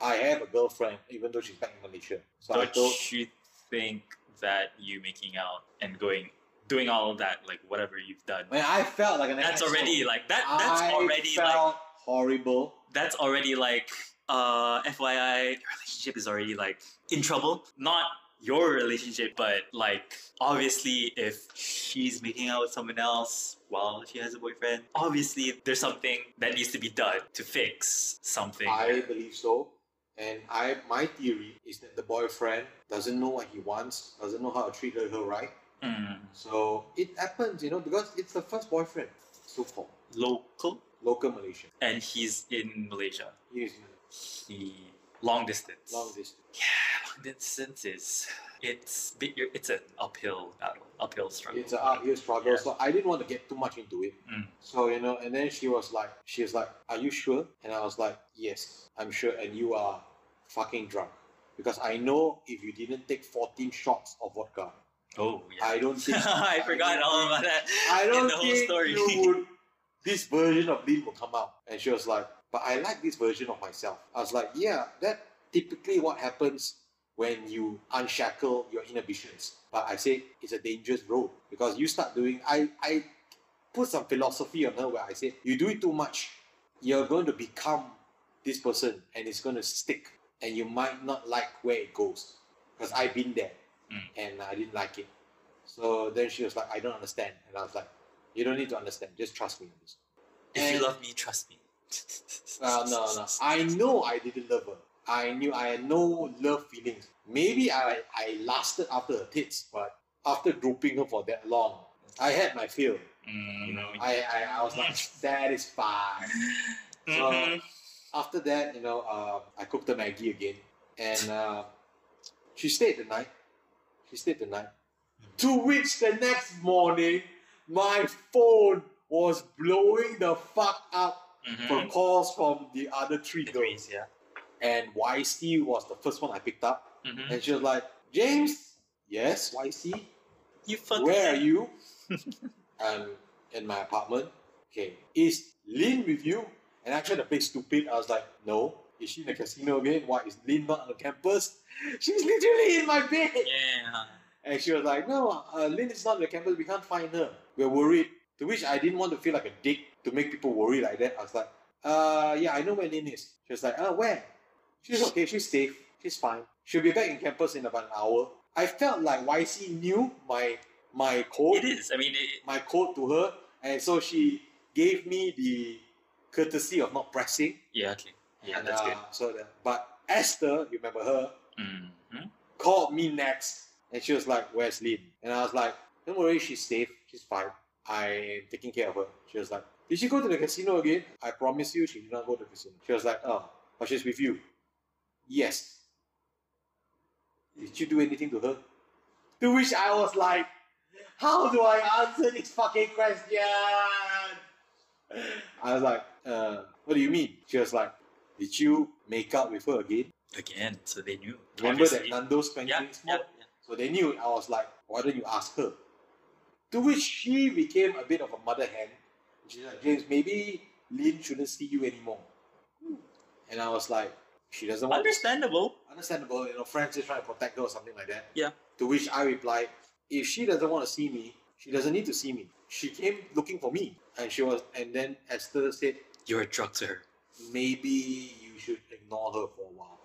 I have a girlfriend, even though she's back in Malaysia. So I Don't told you think that you making out and going, doing all of that, like whatever you've done, man, I felt like an that's asshole. already like that. That's I already like horrible. that's already like uh FYI your relationship is already like in trouble. Not your relationship, but like obviously if she's making out with someone else while she has a boyfriend, obviously there's something that needs to be done to fix something. I believe so. And I my theory is that the boyfriend doesn't know what he wants, doesn't know how to treat her, her right. Mm. So it happens, you know, because it's the first boyfriend. So called Local local Malaysian. and he's in Malaysia. He is He long distance. long distance. Yeah, long distance is it's bit- it's an uphill battle, uphill struggle. It's an uphill struggle. Yeah. So I didn't want to get too much into it. Mm. So you know, and then she was like, she was like, "Are you sure?" And I was like, "Yes, I'm sure." And you are fucking drunk because I know if you didn't take 14 shots of vodka, Oh yeah. I don't think I forgot don't all about that. I don't the whole think story. you would. This version of Lynn will come out, and she was like, "But I like this version of myself." I was like, "Yeah, that typically what happens when you unshackle your inhibitions." But I say it's a dangerous road because you start doing. I I put some philosophy on her where I said, "You do it too much, you're going to become this person, and it's going to stick, and you might not like where it goes." Because I've been there, Mm. and I didn't like it. So then she was like, "I don't understand," and I was like. You don't need to understand. Just trust me on this. If And- you love me, trust me. Well, no, no. I know I didn't love her. I knew I had no love feelings. Maybe I, I lasted after her tits, but after grouping her for that long, I had my feel. Mm, You know, I, I, I was like satisfied. So Mhm. after that, you know, uh, I cooked the Maggi again, and uh, she stayed the night. She stayed the night. To which the next morning, my phone was blowing the fuck up Mhm. for calls from the other three The girls. threes, yeah. And YC was the first one I picked up. Mhm. And she was like, James, yes, YC, You fucking. where are you? I'm in my apartment. okay, is Lin with you? And I tried to play stupid. I was like, no. Is she in the casino again? Why is Lin not on the campus? She's literally in my bed. Yeah. And she was like, no, uh, Lin is not on the campus. We can't find her. We're worried. To which I didn't want to feel like a dick to make people worry like that. I was like, uh, yeah, I know where Lin is. She was like, oh, where? She's okay. She's safe. She's fine. She'll be back in campus in about an hour. I felt like YC knew my my code It is. I mean, it, my code to her, and so she gave me the courtesy of not pressing. yeah. Okay. Yeah, and, that's uh, good. So that, but Esther, you remember her, Mm-hmm. called me next, and she was like, "Where's Lynn?" And I was like, "Don't worry, she's safe. She's fine. I'm taking care of her." She was like, "Did she go to the casino again?" I promise you, she did not go to the casino. She was like, "Oh, but she's with you." Yes. Did you do anything to her? To which I was like, "How do I answer this fucking question?" I was like, uh, "What do you mean?" She was like, "Did you make out with her again?" Again, so they knew. Remember that obviously. Nando's Yeah, spanking yeah, yeah. So they knew. I was like, why don't you ask her? To which she became a bit of a mother hen. She's like, James, maybe Lynn shouldn't see you anymore. And I was like, she doesn't want Understandable. Understandable, you know, friends is trying to protect her or something like that. Yeah. To which I replied, if she doesn't want to see me, she doesn't need to see me. She came looking for me. And she was and then Esther said, You're a drug to her. maybe you should ignore her for a while.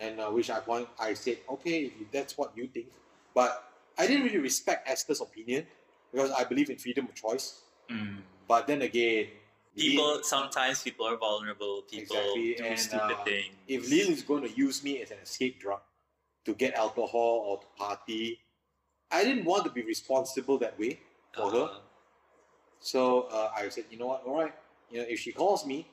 And uh, which I point, I said, okay, if that's what you think. But I didn't really respect Esther's opinion because I believe in freedom of choice. Mm. But then again, People Lin- sometimes people are vulnerable. People Exactly, do and, stupid uh, things. if Lil is going to use me as an escape drug to get alcohol or to party, I didn't want to be responsible that way for her. Uh, So uh, I said, you know what, all right. You know, if she calls me,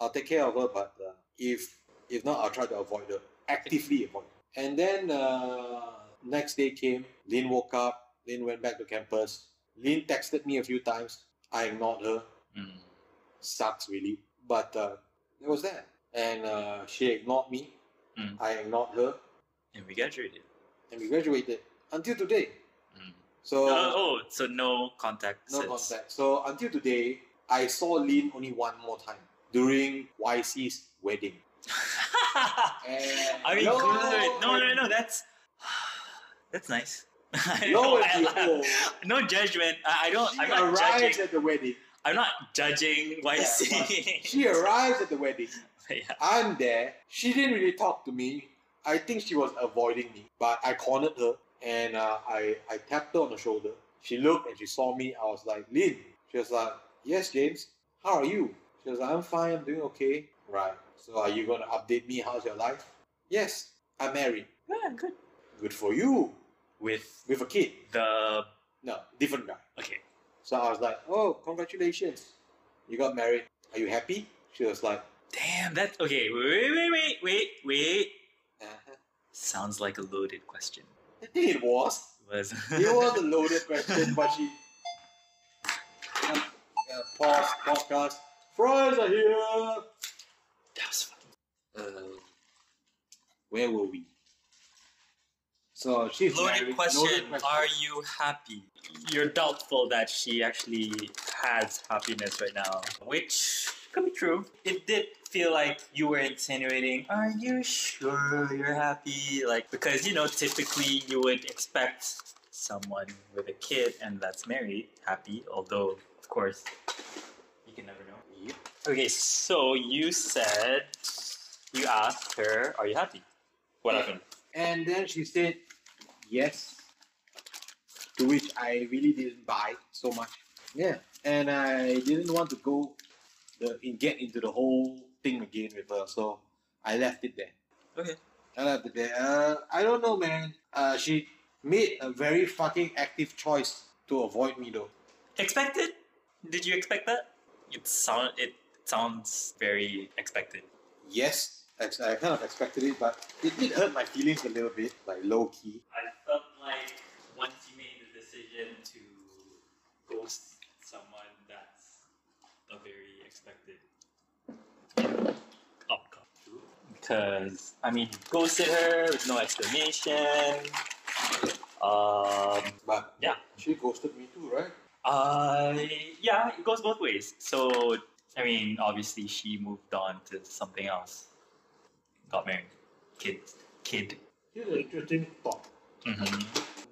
I'll take care of her. But uh, if if not, I'll try to avoid her, actively avoid. Her. And then uh, next day came. Lynn woke up. Lynn went back to campus. Lynn texted me a few times. I ignored her. mm. Sucks really, but uh, that was that. And uh, she ignored me. Mm. I ignored her, And we graduated. and we graduated until today. Mm. So oh, oh, so no contact. No since. contact. So until today, I saw Lin only one more time during YC's wedding. And I mean, lo good. No, no, and- no. That's that's nice. I Lo know, and I- behold, no judgment. I, I don't. she I'm not arrives judging. at the wedding. I'm not judging YC. Yeah, She arrives at the wedding. yeah. I'm there. She didn't really talk to me. I think she was avoiding me, but I cornered her and uh, I I tapped her on the shoulder. She looked and she saw me. I was like, Lin. She was like, Yes, James. How are you? She was like, I'm fine. I'm doing okay. Right. So are you gonna update me? How's your life? Yes. I'm married. yeah, good. Good for you. With With a kid. the No, different guy. okay. So I was like, Oh, congratulations. You got married. Are you happy? She was like, Damn, that okay. Wait, wait, wait, wait, wait. uh-huh. Sounds like a loaded question. I think it was. Was It was a loaded question, but she. Uh, uh, pause, podcast. Fries are here! that was fun. Uh, where were we? So she's Loaded question. Loaded question. Are you happy? You're doubtful that she actually has happiness right now, which could be true. It did feel like you were insinuating, Are you sure you're happy? Like, because you know, typically you would expect someone with a kid and that's married happy, although, of course, you can never know. Yep. Okay, so you said you asked her, Are you happy? What happened? And then she said, yes. To which I really didn't buy so much. Yeah. And I didn't want to go the in, get into the whole thing again with her, so I left it there. Okay. I left it there. Uh, I don't know, man. Uh, she made a very fucking active choice to avoid me, though. Expected? Did you expect that? It sound it sounds very expected. Yes, ex- I kind of expected it, but it did hurt my feelings a little bit, like low key. I felt like once you made the decision to ghost someone, that's a very expected outcome. Because I mean, you ghosted her with no explanation. Um, But Yeah. she ghosted me too, right? Uh, yeah, it goes both ways. So, I mean, obviously, she moved on to something else. Got married, kid, kid. Here's an interesting thought. Hmm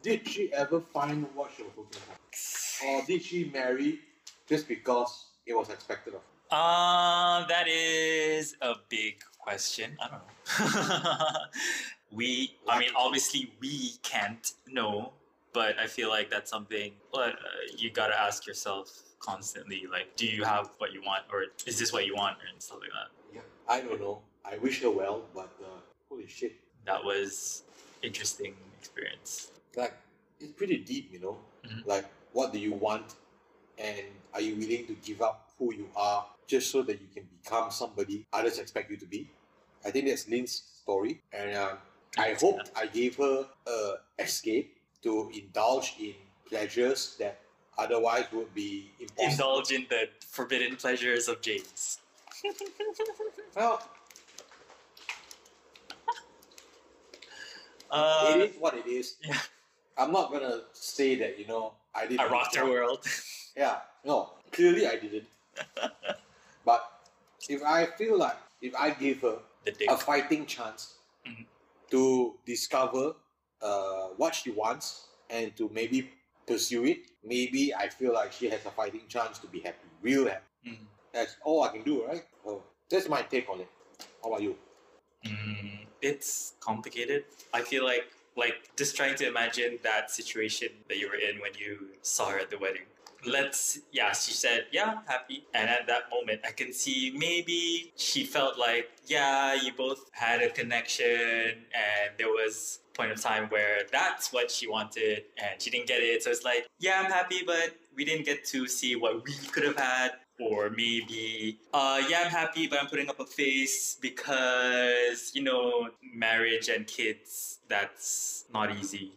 Did she ever find what she was looking for? Or did she marry just because it was expected of her? Uh, that is a big question. I don't know. we, I mean, obviously, we can't know, but I feel like that's something uh, you gotta ask yourself constantly. Like, do you have what you want, or is this what you want, and stuff like that. Yeah. I don't know. I wish her well, but uh, holy shit. That was interesting experience. Like, it's pretty deep, you know? Mhm. Like, what do you want? And are you willing to give up who you are just so that you can become somebody others expect you to be? I think that's Lynn's story. And um, I hope I gave her a escape to indulge in pleasures that otherwise would be impossible. Indulge in the forbidden pleasures of James. Well, Uh, it is what it is. yeah. I'm not gonna say that you know I did. I rocked her world. Yeah, no, clearly I didn't. but if I feel like if I give her the a fighting chance Mhm. to discover uh, what she wants and to maybe pursue it, maybe I feel like she has a fighting chance to be happy, real happy. Mhm. That's all I can do, right? So that's my take on it. How about you? Mm, it's complicated. I feel like like just trying to imagine that situation that you were in when you saw her at the wedding. Let's yeah, she said, Yeah, happy. And at that moment I can see maybe she felt like, yeah, you both had a connection and there was point of time where that's what she wanted and she didn't get it. So it's like, yeah, I'm happy, but we didn't get to see what we could have had. Or maybe, uh, yeah, I'm happy, but I'm putting up a face because, you know, marriage and kids, that's not easy.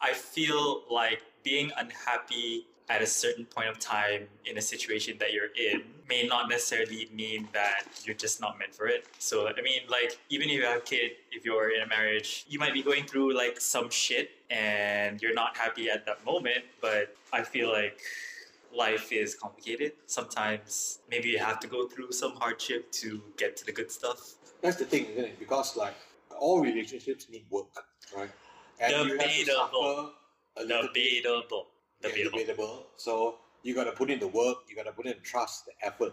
I feel like being unhappy at a certain point of time in a situation that you're in may not necessarily mean that you're just not meant for it. So, I mean, like, even if you have a kid, if you're in a marriage, you might be going through like some shit and you're not happy at that moment, but I feel like life is complicated. Sometimes maybe you have to go through some hardship to get to the good stuff. That's the thing, isn't it? Because like all relationships need work, right? And you have to Debatable. suffer a little Debatable. Yeah, Debatable. debatable. So you got to put in the work. You got to put in the trust, the effort.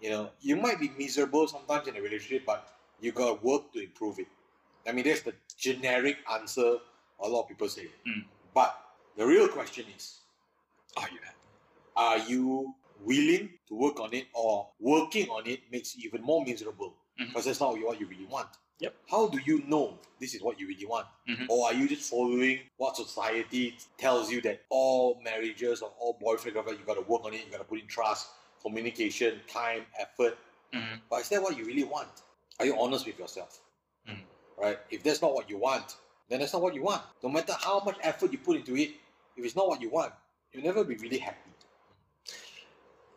You know, you might be miserable sometimes in a relationship, but you got to work to improve it. I mean, that's the generic answer a lot of people say. Mm. But the real question is, Are you happy? Are you willing to work on it, or working on it makes you even more miserable Mhm. because that's not what you really want. Yep. How do you know this is what you really want? Mhm. Or are you just following what society tells you that all marriages or all boyfriend girlfriend you got to work on it, you got to put in trust, communication, time, effort. Mhm. But is that what you really want? Are you honest with yourself? Mhm. Right? If that's not what you want, then that's not what you want. No matter how much effort you put into it, if it's not what you want, you'll never be really happy.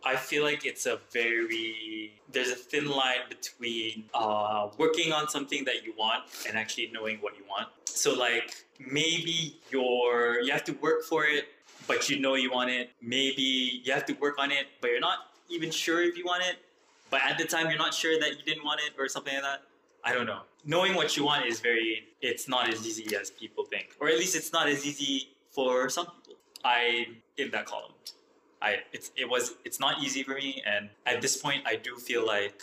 I feel like it's a very there's a thin line between uh, working on something that you want and actually knowing what you want. So like maybe you're you have to work for it, but you know you want it. Maybe you have to work on it, but you're not even sure if you want it. But at the time you're not sure that you didn't want it or something like that. I don't know. Knowing what you want is very it's not as easy as people think. Or at least it's not as easy for some people. I'm in that column. I it's it was it's not easy for me and at this point I do feel like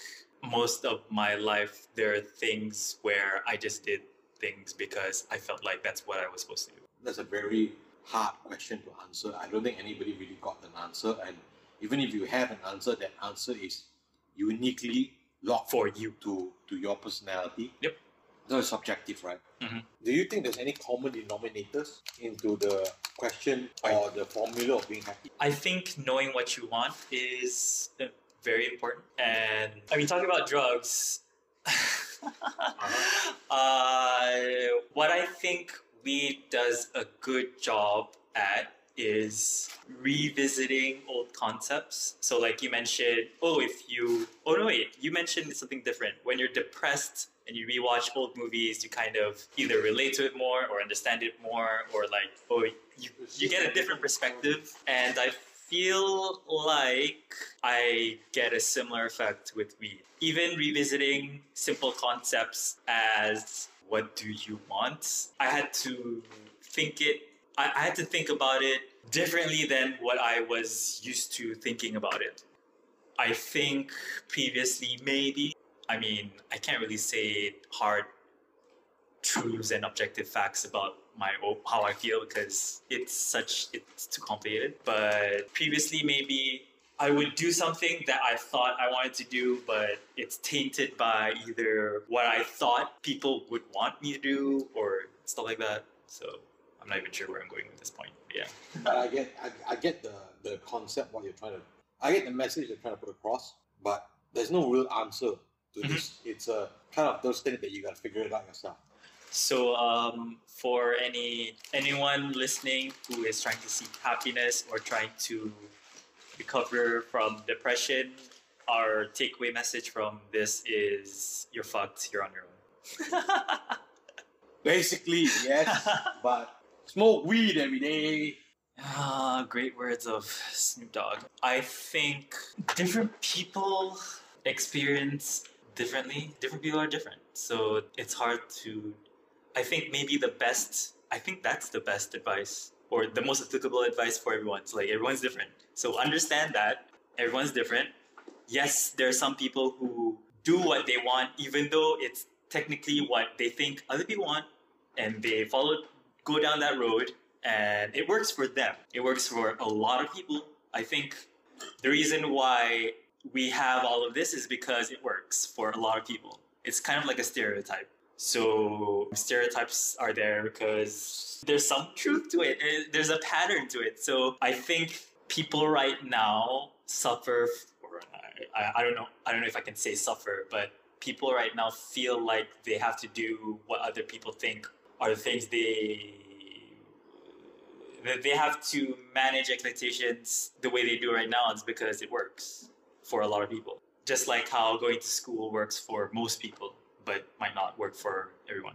most of my life there are things where I just did things because I felt like that's what I was supposed to do. That's a very hard question to answer. I don't think anybody really got an answer. And even if you have an answer, that answer is uniquely locked For you. to, to your personality. Yep. So it's subjective, right? Mhm. Do you think there's any common denominators into the question or the formula of being happy? I think knowing what you want is uh, very important. And I mean talking about drugs uh, what I think weed does a good job at is revisiting old concepts. So, like you mentioned, oh, if you, oh no, wait, you mentioned something different. When you're depressed and you rewatch old movies, you kind of either relate to it more or understand it more, or like, oh, you, you get a different perspective. And I feel like I get a similar effect with weed. Even revisiting simple concepts as what do you want? I had to think it, I, I had to think about it differently than what I was used to thinking about it. I think previously, maybe, I mean, I can't really say hard truths and objective facts about my how I feel because it's such it's too complicated. But previously, maybe I would do something that I thought I wanted to do, but it's tainted by either what I thought people would want me to do or stuff like that. So I'm not even sure where I'm going with this point. Yeah. But I get, I, I get the the concept what you're trying to. I get the message you're trying to put across, but there's no real answer to Mhm. this. It's a kind of those things that you gotta figure it out yourself. So, um, for any anyone listening who is trying to seek happiness or trying to recover from depression, our takeaway message from this is: you're fucked. You're on your own. Basically, yes, but smoke weed every day. Ah, great words of Snoop Dogg. I think different people experience differently. Different people are different. So it's hard to. I think maybe the best. I think that's the best advice or the most applicable advice for everyone. It's like everyone's different. So understand that everyone's different. Yes, there are some people who do what they want, even though it's technically what they think other people want, and they follow, go down that road and it works for them. It works for a lot of people. I think the reason why we have all of this is because it works for a lot of people. It's kind of like a stereotype. So stereotypes are there because there's some truth to it. There's a pattern to it. So I think people right now suffer, or I, I, I don't know, I don't know if I can say suffer, but people right now feel like they have to do what other people think are the things they that they have to manage expectations the way they do right now is because it works for a lot of people. Just like how going to school works for most people, but might not work for everyone.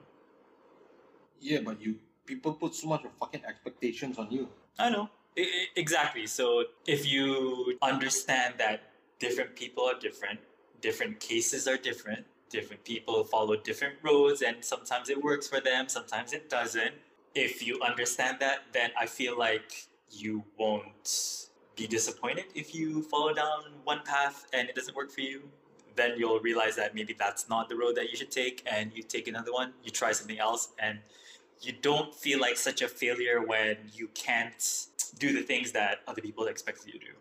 Yeah, but you people put so much of fucking expectations on you. I know. I- I- exactly. So if you understand that different people are different, different cases are different, different people follow different roads, and sometimes it works for them, sometimes it doesn't. If you understand that, then I feel like you won't be disappointed if you follow down one path and it doesn't work for you. Then you'll realize that maybe that's not the road that you should take, and you take another one, you try something else, and you don't feel like such a failure when you can't do the things that other people expect you to do.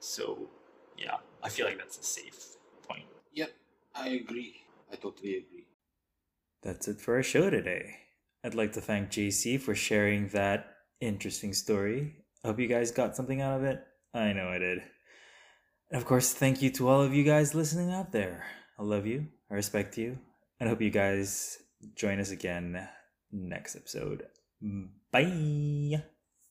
So, yeah, I feel like that's a safe point. Yep, I agree. I totally agree. That's it for our show today. I'd like to thank JC for sharing that interesting story. Hope you guys got something out of it. I know I did. And of course, thank you to all of you guys listening out there. I love you, I respect you, and hope you guys join us again next episode. Bye.